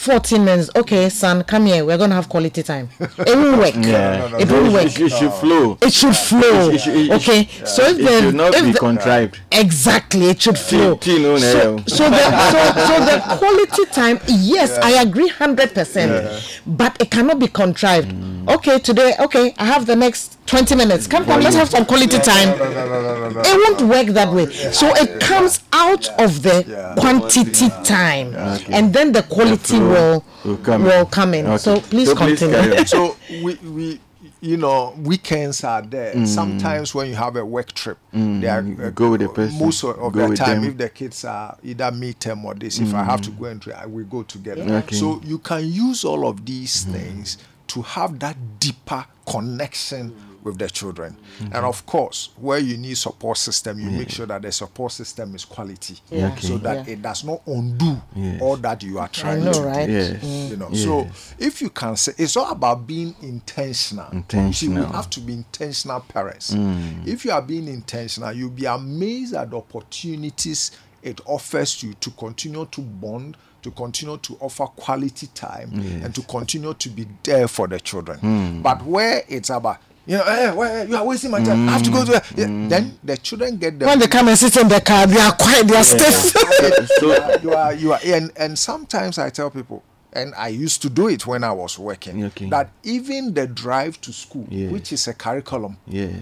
14 minutes. Okay, son, come here. We're going to have quality time. It won't work. Yeah. It won't It work. should- It should flow. It should flow. It should- it should- okay. So if It should not if be the- contrived. Exactly, it should flow. Tea- tea no so, so the so, so the quality time, yes, I agree hundred percent, but it cannot be contrived. Okay, today, okay, I have the next twenty minutes. Come, come, let's have some quality time. It won't work that way. So it comes out of the quantity time, and then the quality will will come in. will come in. Okay. So please continue. so we we you know weekends are there Mm. sometimes when you have a work trip they are uh, go with the person, most of, of the time them. if the kids are either meet them or this if i have to go and tra- I we go together Okay. so you can use all of these things to have that deeper connection with the children and of course where you need support system you make sure that the support system is quality Yeah. Okay. so that Yeah. it does not undo Yes. all that you are trying know, to do right? Yes. you know Yes. so if you can say it's all about being intentional You see, Intentional. Mm. we have to be intentional parents if you are being intentional you'll be amazed at the opportunities it offers you to continue to bond to continue to offer quality time and to continue to be there for the children Mm. but where it's about you know, eh, where, you are wasting my time. I have to go to. Yeah, Mm. then the children get the When they come and sit in the car, they are quiet, they are stiff. So- you are you are and and sometimes I tell people and I used to do it when I was working Okay. that even the drive to school Yes. which is a curriculum Yes.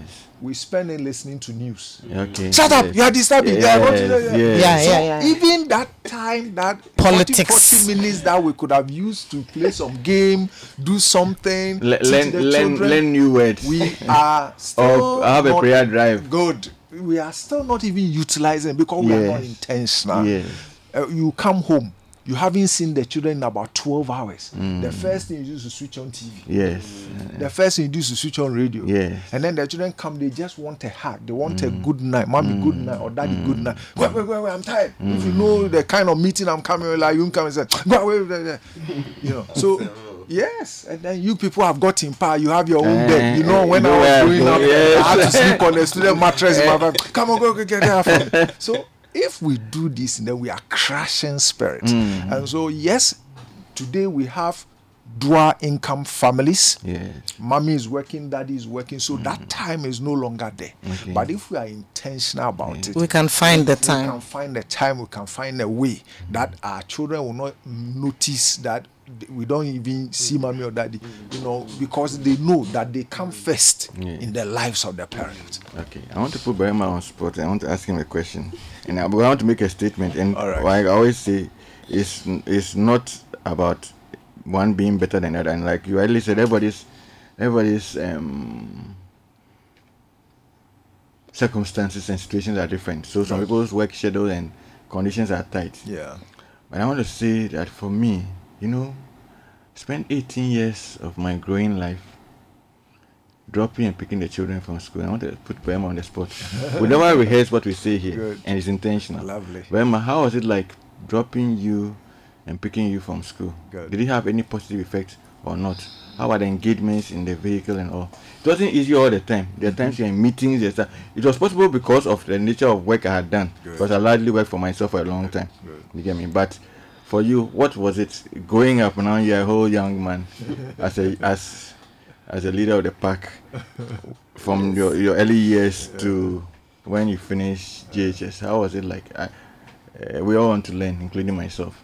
we spend in listening to news Okay. shut up yes. you are disturbing you are not- Yes, yes. Yeah, so yeah, yeah. even that time that 40, Politics. 40 minutes that we could have used to play some game do something Le- teach learn, the learn, children, learn new words. we are still or have a prayer drive. good we are still not even utilizing because we are not intentional Yes. uh, you come home you haven't seen the children in about 12 hours Mm. the first thing you do is to switch on tv Yes. the first thing you do is to switch on radio Yes. and then the children come they just want a hug they want a good night mommy good night or daddy good night wait wait wait, wait i'm tired if you know the kind of meeting i'm coming like you come and say go away wait, wait, wait." you know so Yes, and then you people have got in power. You have your own bed. You know, Eh, when you I was growing up, yes. I had to sleep on the student mattress. in my bed. Come on, go, go get there. for me. So if we do this, then we are crashing spirit. Mm. And so yes, today we have dual income families. Yes. Mommy is working, daddy is working, so that time is no longer there. Okay. But if we are intentional about it, We can find the time. we can find the time, we can find a way that our children will not notice that we don't even see mommy or daddy, you know, because they know that they come first Yeah. in the lives of their parents. Okay, I want to put Berima on spot. I want to ask him a question, and I want to make a statement. And right. like I always say, it's it's not about one being better than the other. And like you rightly said, everybody's everybody's um, circumstances and situations are different. So some people's work schedule and conditions are tight. Yeah. But I want to say that for me, you know, spent 18 years of my growing life dropping and picking the children from school. I want to put Berima on the spot. we never rehearse what we say here, Good. and it's intentional. Lovely. Berima, how was it like dropping you and picking you from school? Good. Did it have any positive effects or not? How are the engagements in the vehicle and all? It wasn't easy all the time. There are mm-hmm. times you're in meetings. There's a, it was possible because of the nature of work I had done. Good. Because I largely worked for myself for a long time. You get me? But for you, what was it growing up now? You're a whole young man, as a as as a leader of the pack, from your, your early years to when you finished SHS. How was it like? I, uh, we all want to learn, including myself.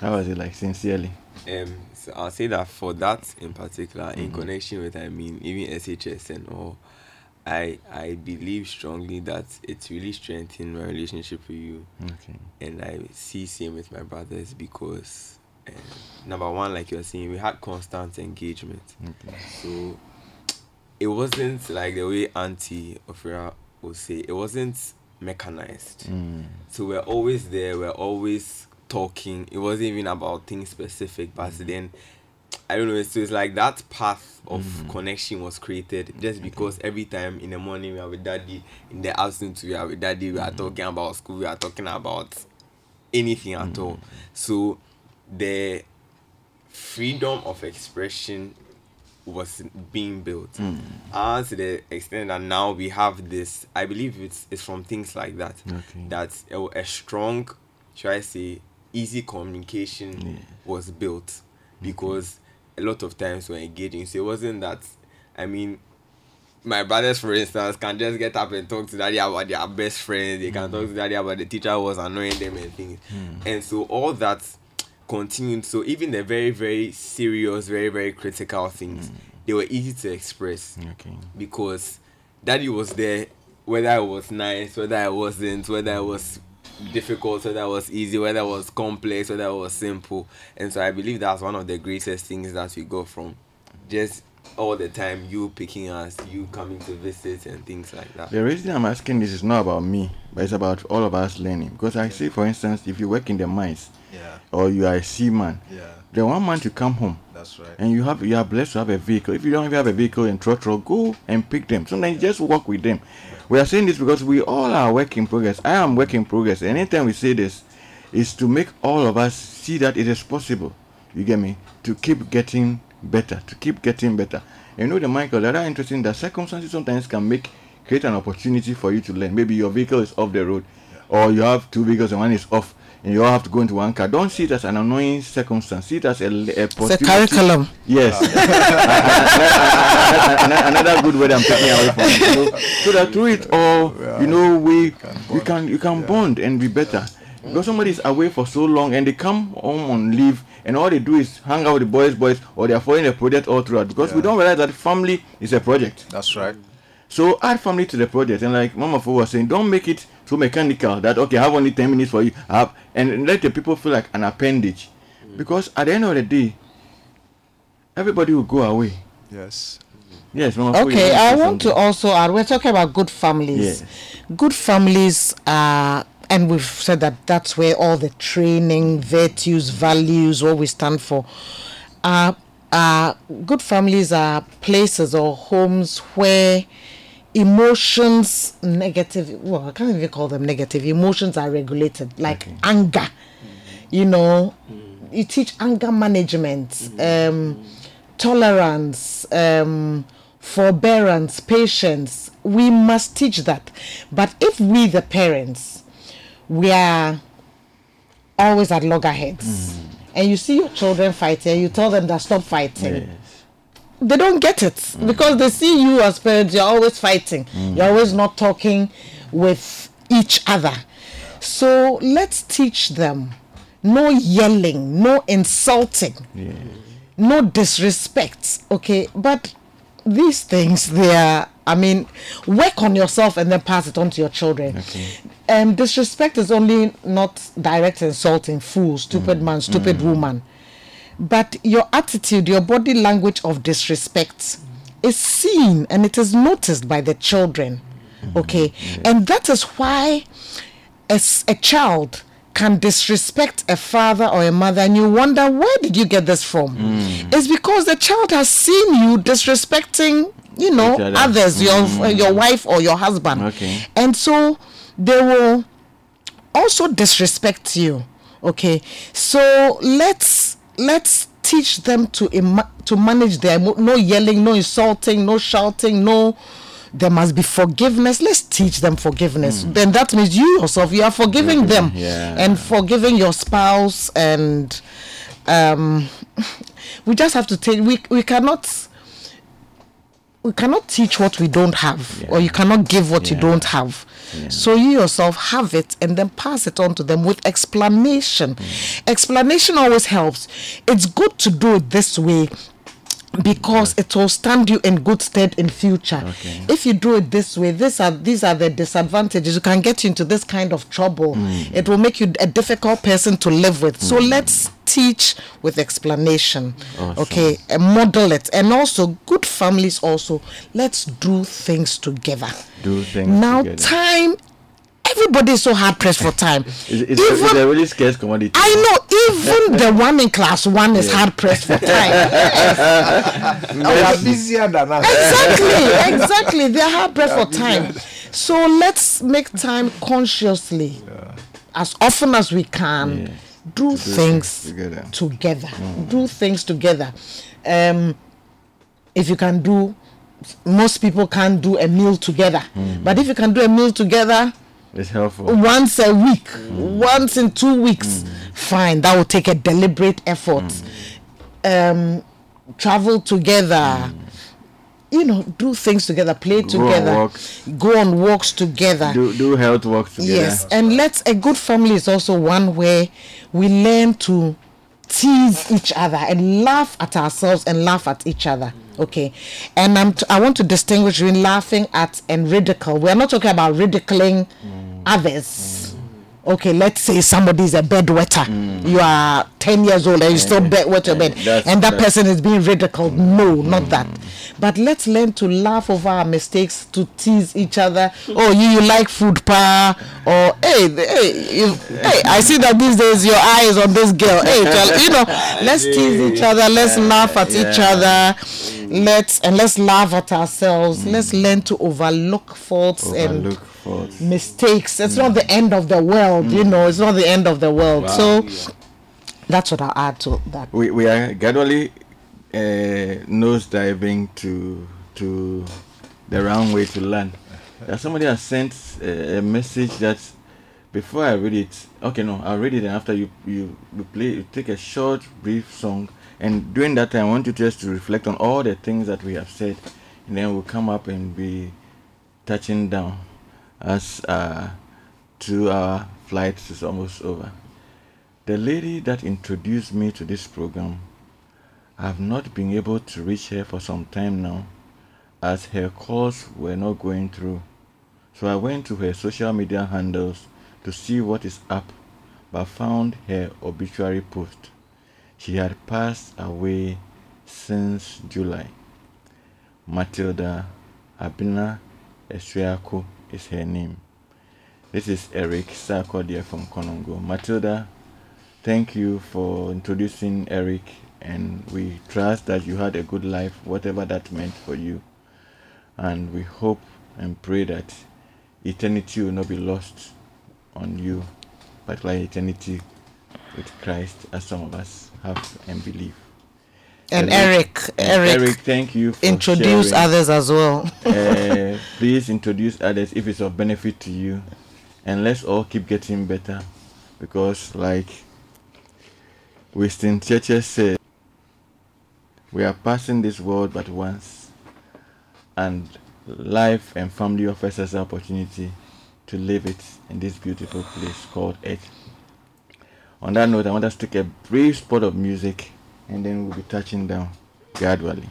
How was it like? Sincerely. Um, so I'll say that for that in particular, in connection with I mean even SHS and all, I I believe strongly that it's really strengthened my relationship with you, Okay. and I see same with my brothers because um, number one, like you're saying, we had constant engagement, Okay. so it wasn't like the way Auntie Ofira would say it wasn't mechanized. Mm. So we're always there, we're always talking. It wasn't even about things specific, but Mm. then I don't know, so it's like that path of Mm. connection was created just because every time in the morning we are with daddy, in the afternoon we are with daddy, we Mm. are talking about school, we are talking about anything at Mm. all. So the freedom of expression was being built. And to the extent that now we have this, I believe it's, it's from things like that. Okay. That a, a strong, should I say, easy communication was built because a lot of times we're engaging. So it wasn't that, I mean, my brothers, for instance, can just get up and talk to daddy about their best friends. They can talk to mm. daddy about the teacher who was annoying them and things. Mm. And so all that continued. So even the very, very serious, very, very critical things, mm. they were easy to express Okay. because daddy was there, whether I was nice, whether I wasn't, whether I was difficult, whether it was easy, whether it was complex, whether it was simple. And so I believe that's one of the greatest things that we go from just all the time you picking us, you coming to visit and things like that. The reason I'm asking this is not about me, but it's about all of us learning. Because I see, for instance, if you work in the mines Yeah. or you are a seaman, Yeah. the one month you come home That's right. and you have you are blessed to have a vehicle. If you don't even have a vehicle in Trotro, go and pick them. Sometimes just walk with them. We are saying this because we all are work in progress. I am work in progress. Anytime we say this, is to make all of us see that it is possible. You get me? To keep getting better, to keep getting better. You know the Michael, that are interesting that circumstances sometimes can make create an opportunity for you to learn. Maybe your vehicle is off the road, or you have two vehicles and one is off, and you all have to go into one car. Don't see it as an annoying circumstance. See it as a, a It's a opportunity. curriculum. Yes. Another- Another good word I'm taking away from. it. So, so that through it all, you know, we we can you can bond and be better. Because somebody is away for so long and they come home on leave and all they do is hang out with the boys, boys, or they are following a project all throughout. Because we don't realize that family is a project. That's right. So add family to the project, and like Mama Fo was saying, don't make it so mechanical that okay, I have only ten minutes for you, I have, and let the people feel like an appendage, mm. because at the end of the day, everybody will go away. Yes. Yes, Mama Okay, want I say want to also add. We're talking about good families. Good families are, and we've said that that's where all the training, virtues, values, what we stand for, are. are good families are places or homes where emotions negative well i can't even call them negative emotions are regulated like mm-hmm. anger mm-hmm. you know? Mm-hmm. You teach anger management um tolerance um forbearance patience. We must teach that. But if we the parents we are always at loggerheads and you see your children fighting you tell them that stop fighting Yes. They don't get it. Mm. Because they see you as parents you're always fighting. Mm. You're always not talking with each other. So let's teach them no yelling no insulting no disrespect okay? But these things they are i mean work on yourself and then pass it on to your children. Um disrespect is only not direct insulting fool stupid mm. man stupid woman but your attitude, your body language of disrespect is seen and it is noticed by the children. Okay, and that is why as a child can disrespect a father or a mother and you wonder where did you get this from it's because the child has seen you disrespecting you know others your Mm. your wife or your husband Okay. and so they will also disrespect you okay so let's let's teach them to Im- to manage their emo- no yelling no insulting no shouting no there must be forgiveness. Let's teach them forgiveness. Then that means you yourself you are forgiving them yeah. and forgiving your spouse and um we just have to take we we cannot we cannot teach what we don't have or you cannot give what you don't have. So you yourself have it and then pass it on to them with explanation. Mm. Explanation always helps. It's good to do it this way because it will stand you in good stead in future. Okay. if you do it this way these are these are the disadvantages. You can get you into this kind of trouble. Mm. It will make you a difficult person to live with. So mm. let's teach with explanation Awesome. okay and model it and also good families also let's do things together Do things now together. time everybody is so hard pressed for time It's, it's, it's a really scarce commodity. I know even the one in class one is hard pressed for time. Yes. They are busier than us. exactly, exactly. They're hard pressed for time. So let's make time consciously, as often as we can. Yeah. Do, things things together. together. Mm. Do things together. Um, if you can do, most people can't do a meal together. Mm. But if you can do a meal together, It's helpful. once a week, mm. once in two weeks, fine. That will take a deliberate effort. Um, travel together. You know, do things together, play Go together, walks. go on walks together. Do do health work together. Yes, and let's a good family is also one where we learn to tease each other and laugh at ourselves and laugh at each other. Okay, and I'm t- I want to distinguish between laughing at and ridicule. We are not talking about ridiculing mm. others. Okay, let's say somebody is a bed bedwetter. You are ten years old and you still bed wet your bed, and that person is being ridiculed. No, not that. But let's learn to laugh over our mistakes, to tease each other. Oh, you, you like food, pa? Or hey, hey, you, hey, I see that these days your eye is on this girl. Hey, you know, let's tease each other. Let's laugh at each other. Let's and let's laugh at ourselves. Let's learn to overlook faults and Mistakes. It's not the end of the world, you know. It's not the end of the world. So that's what I'll add to that. We we are gradually uh, nose diving to to the wrong way to learn. That somebody has sent uh, a message that before I read it, okay, no, I'll read it, and after you you, you play, you take a short, brief song, and during that time, I want you just to reflect on all the things that we have said, and then we'll come up and be touching down as uh, two hour flight is almost over. The lady that introduced me to this program, I have not been able to reach her for some time now, as her calls were not going through. So I went to her social media handles to see what is up, but found her obituary post. She had passed away since July. Matilda Abina Esuako is her name. This is Eric Sarkodie from Konongo. Matilda, thank you for introducing Eric, and we trust that you had a good life, whatever that meant for you. And we hope and pray that eternity will not be lost on you, particularly eternity with Christ, as some of us have and believe. And Eric, Eric, Eric, thank you for introduce sharing. others as well. uh, please introduce others if it's of benefit to you and let's all keep getting better because like Winston Churchill said we are passing this world but once and life and family offers us the opportunity to live it in this beautiful place called earth on that note i want us to take a brief spot of music and then we'll be touching down gradually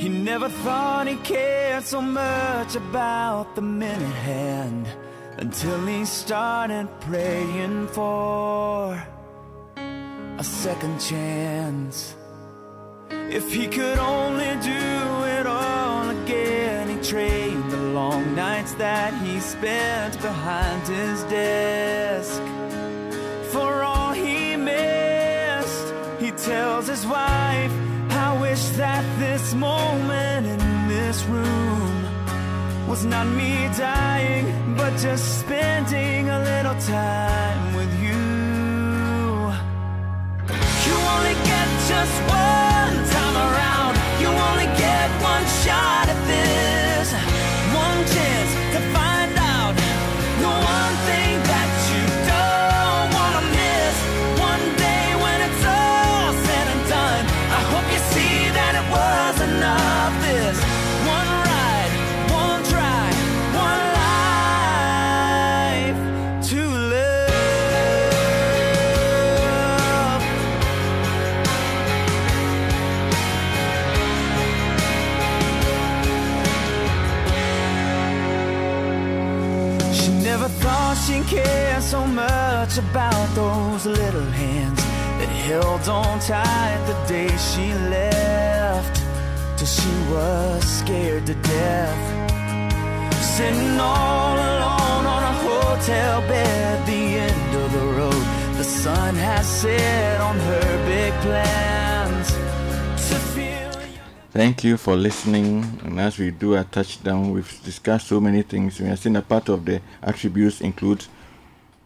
He never thought he cared so much about the minute hand until he started praying for a second chance. If he could only do it all again, he trained the long nights that he spent behind his desk. For all he missed, he tells his wife, I wish that this moment in this room was not me dying, but just spending a little time with you. You only get just one time around. You only get one shot at this. Held on tight the day she left. Till she was scared to death. Sitting all alone on a hotel bed, the end of the road. The sun has set on her big plans. Thank you for listening. And as we do a touchdown, we've discussed so many things. We have seen a part of the attributes include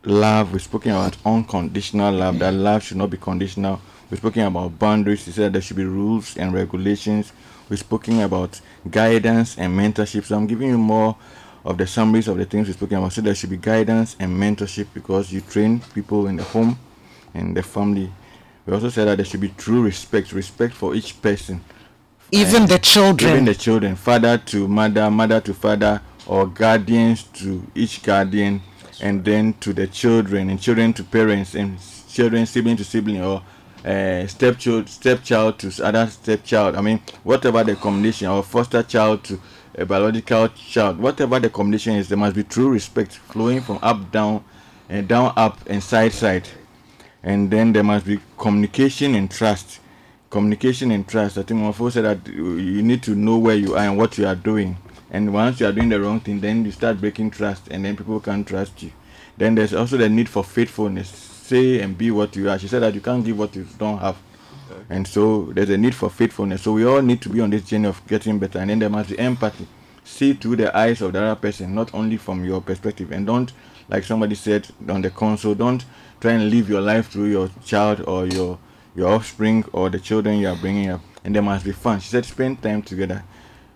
love. We've spoken about unconditional love. That love should not be conditional. We've spoken about boundaries. He said there should be rules and regulations. We've spoken about guidance and mentorship. So I'm giving you more of the summaries of the things we've spoken about. So there should be guidance and mentorship because you train people in the home and the family. We also said that there should be true respect, respect for each person Even the children. even the children, father to mother, mother to father, or guardians to each guardian, and then to the children, and children to parents, and children sibling to sibling, or uh, stepchild, stepchild to other stepchild. I mean, whatever the combination, or foster child to a biological child, whatever the combination is, there must be true respect flowing from up down, and down up, and side side, and then there must be communication and trust communication and trust. I think Mofo said that you need to know where you are and what you are doing. And once you are doing the wrong thing, then you start breaking trust, and then people can't trust you. Then there's also the need for faithfulness. Say and be what you are. She said that you can't give what you don't have. And so there's a need for faithfulness. So we all need to be on this journey of getting better. And then there must be empathy. See through the eyes of the other person, not only from your perspective. And don't, like somebody said on the console, don't try and live your life through your child or your your offspring or the children you are bringing up. And there must be fun. She said, spend time together.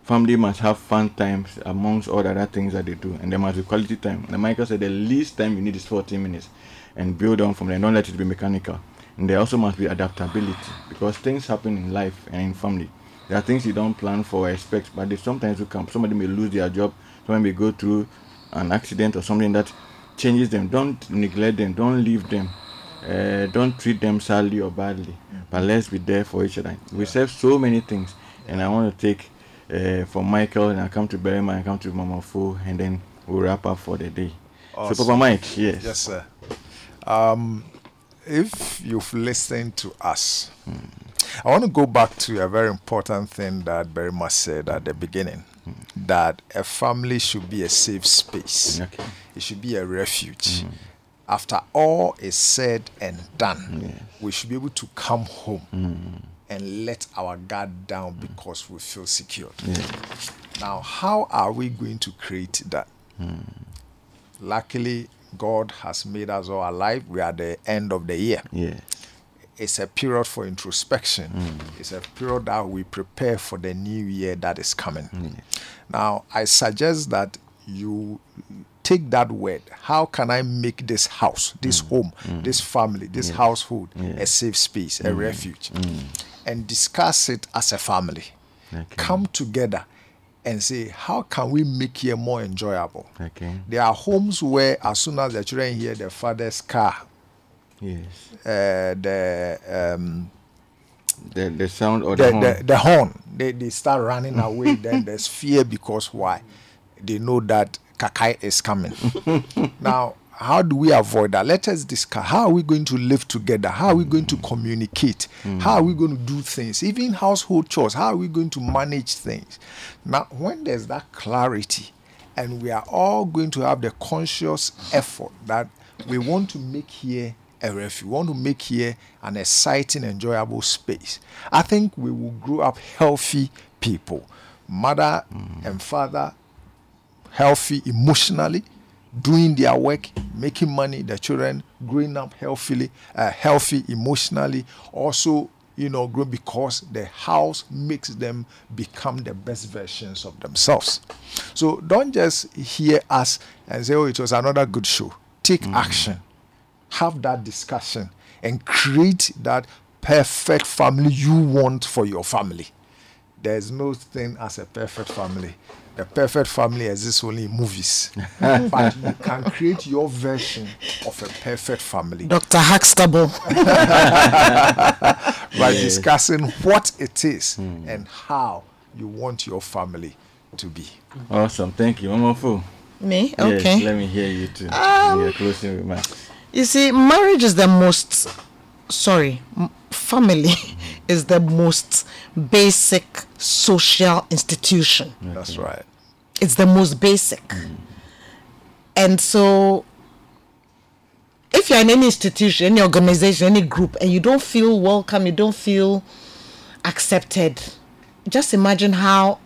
Family must have fun times amongst all the other things that they do. And there must be quality time. And Michael said, the least time you need is 14 minutes. And build on from there. Don't let it be mechanical. And there also must be adaptability because things happen in life and in family. There are things you don't plan for or expect, but they sometimes will come. Somebody may lose their job. Somebody may go through an accident or something that changes them. Don't neglect them. Don't leave them uh, don't treat them sadly or badly, but let's be there for each other. We serve so many things, and I want to take uh, from Michael, and I come to Berima, I come to Mama Fo, and then we'll wrap up for the day. So, Papa Mike, yes. Yes, sir. Um, if you've listened to us, I want to go back to a very important thing that Berima said at the beginning that a family should be a safe space, Okay. it should be a refuge. After all is said and done, we should be able to come home and let our guard down because we feel secure. Now, how are we going to create that? Hmm. Luckily, God has made us all alive. We are at the end of the year. Yes. It's a period for introspection. Hmm. It's a period that we prepare for the new year that is coming. Hmm. Now, I suggest that you take that word. How can I make this house, this home, this family, this household a safe space, a refuge? And discuss it as a family. Come together and say, how can we make here more enjoyable? Okay. There are homes where, as soon as the children hear their father's car, Yes. uh, the um, The, the sound or the, the, horn. the, the horn, they, they start running away. then there's fear because why? They know that Kakai is coming. now, how do we avoid that? Let us discuss. How are we going to live together? How are we going to communicate? How are we going to do things? Even household chores. How are we going to manage things? Now, when there's that clarity and we are all going to have the conscious effort that we want to make here a refuge. We want to make here an exciting, enjoyable space. I think we will grow up healthy people, mother and father, healthy emotionally, doing their work, making money. The children growing up healthily, uh, healthy emotionally, also you know, grow because the house makes them become the best versions of themselves. So don't just hear us and say, oh, it was another good show. Take action, have that discussion, and create that perfect family you want for your family. There's no thing as a perfect family. The perfect family exists only in movies. but you can create your version of a perfect family Dr. Huxtable. by Yes. discussing what it is and how you want your family to be. Awesome. Thank you. Mama Fo. Me? Yes, Okay. let me hear you too. Um, your closing remarks. You see, marriage is the most, sorry, family is the most basic social institution. That's right. It's the most basic. And so, if you're in any institution, any organization, any group, and you don't feel welcome, you don't feel accepted, just imagine how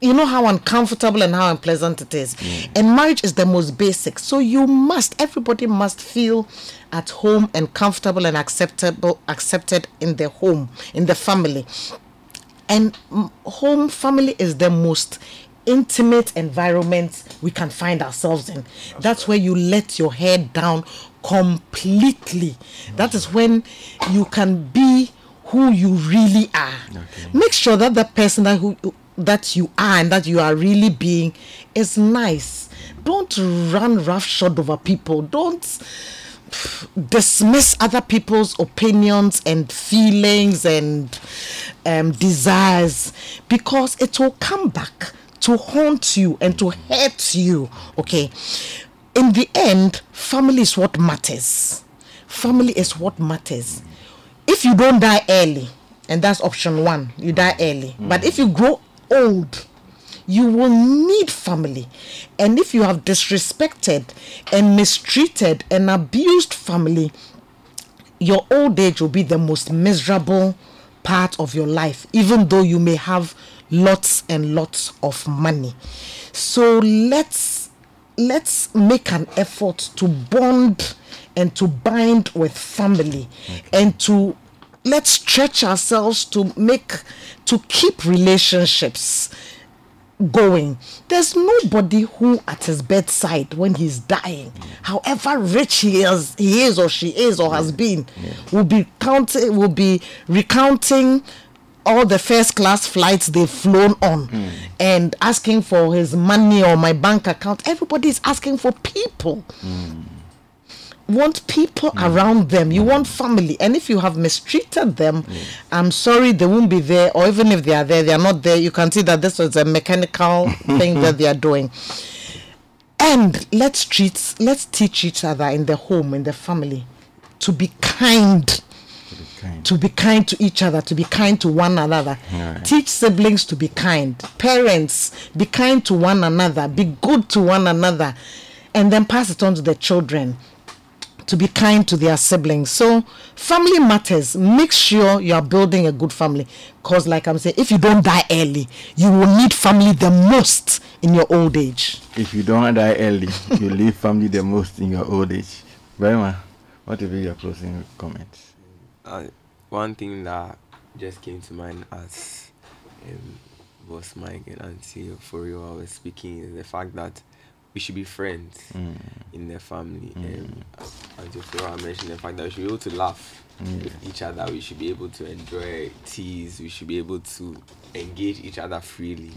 you know how uncomfortable and how unpleasant it is. And marriage is the most basic. So you must, everybody must feel at home and comfortable and acceptable, accepted in the home, in the family. And mm, home family is the most intimate environments we can find ourselves in. That's where you let your head down completely. That is when you can be who you really are. Make sure that the person that who that you are and that you are really being is nice. Don't run roughshod over people. Don't dismiss other people's opinions and feelings and um, desires because it will come back to haunt you and to hurt you. Okay. In the end, family is what matters. Family is what matters. If you don't die early, and that's option one, you die early. Hmm. But if you grow old, you will need family. And if you have disrespected and mistreated and abused family, your old age will be the most miserable part of your life, even though you may have lots and lots of money. So let's let's make an effort to bond and to bind with family and to let's stretch ourselves to make to keep relationships going. There's nobody who at his bedside when he's dying, however rich he is, he is or she is or has been, will be counting, will be recounting all the first class flights they've flown on and asking for his money or my bank account. Everybody is asking for people. Want people around them. You want family. And if you have mistreated them i'm sorry they won't be there. Or even if they are there they are not there. You can see that this was a mechanical thing that they are doing. And let's treat let's teach each other in the home in the family to be kind to be kind to each other to be kind to one another Alright. teach siblings to be kind parents be kind to one another be good to one another and then pass it on to the children to be kind to their siblings. So family matters. Make sure you are building a good family. Cause like I'm saying, if you don't die early, you will need family the most in your old age. If you don't die early, you leave family the most in your old age. Berima, what will be your closing comments? uh, one thing that just came to mind as um, Boss Mike and Auntie I was speaking is the fact that we should be friends Mm. in the family. Um, Auntie mentioned the fact that we should be able to laugh with each other. We should be able to enjoy teas. We should be able to engage each other freely.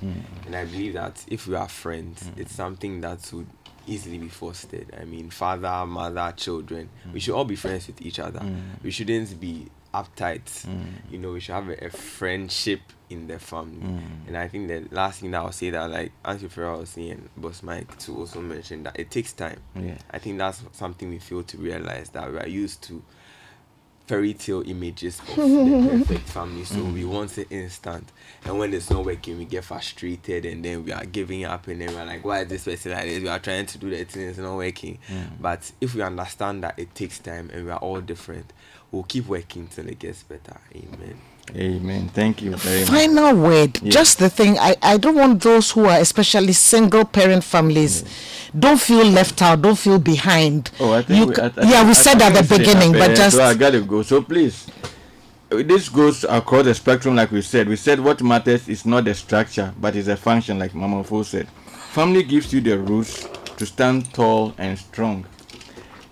And I believe that if we are friends, it's something that would easily be fostered. I mean, father, mother, children. We should all be friends with each other. We shouldn't be uptight. Mm. You know, we should have a, a friendship in the family. Mm. And I think the last thing that I'll say that like Auntie Farrell was saying, Boss Mike to also mention that it takes time. Yeah. I think that's something we fail to realize that we are used to fairy tale images of the perfect family. So we mm. want it instant. And when it's not working, we get frustrated and then we are giving up and then we're like, why is this person like this? We are trying to do the thing, it's not working. But if we understand that it takes time and we are all different, we'll keep working till it gets better. Amen. Amen. Thank you very much. Final word. Yes. Just the thing. I, I don't want those who are especially single parent families don't feel left out, don't feel behind. Oh, I think You we, I, I, yeah, I- we I said at the beginning, but just so I gotta go. So please, this goes across the spectrum, like we said. We said what matters is not the structure, but is a function, like Mama Fo said. Family gives you the roots to stand tall and strong.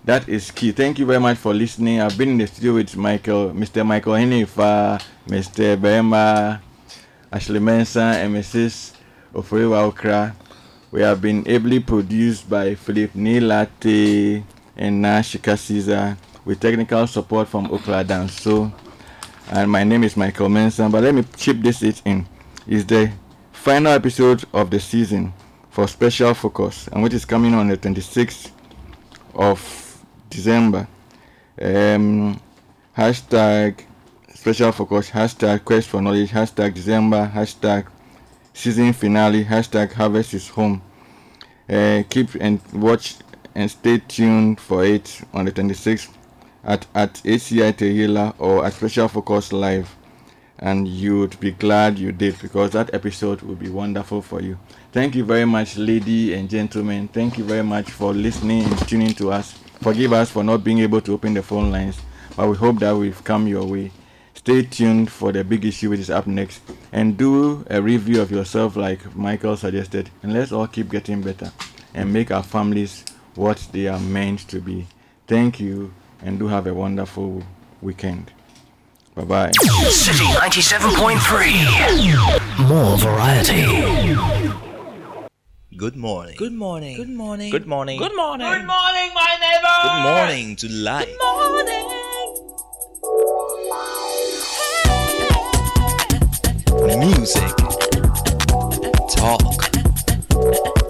That is key. Thank you very much for listening. I've been in the studio with Michael, Mr. Michael Henifa, Mr. Berima, Ashley Mensah, and Mrs. Oforiwa Okra. We have been ably produced by Philip Nilate and Nashika Caesar with technical support from Okra Danso. And my name is Michael Mensah. But let me chip this it in. It's the final episode of the season for Special Focus, and which is coming on the 26th of December. Um, hashtag special focus, hashtag quest for knowledge, hashtag December, hashtag season finale, hashtag harvest is home. Uh, keep and watch and stay tuned for it on the 26th at, at ACI Tehila or at Special Focus Live. And you'd be glad you did because that episode will be wonderful for you. Thank you very much, lady and gentlemen. Thank you very much for listening and tuning to us. Forgive us for not being able to open the phone lines, but we hope that we've come your way. Stay tuned for the big issue which is up next and do a review of yourself like Michael suggested. And let's all keep getting better and make our families what they are meant to be. Thank you and do have a wonderful weekend. Bye bye. Citi 97.3. More variety. Good morning. Good morning. Good morning. Good morning. Good morning. Good morning, my neighbor. Good morning to life. Good morning. Music. Talk.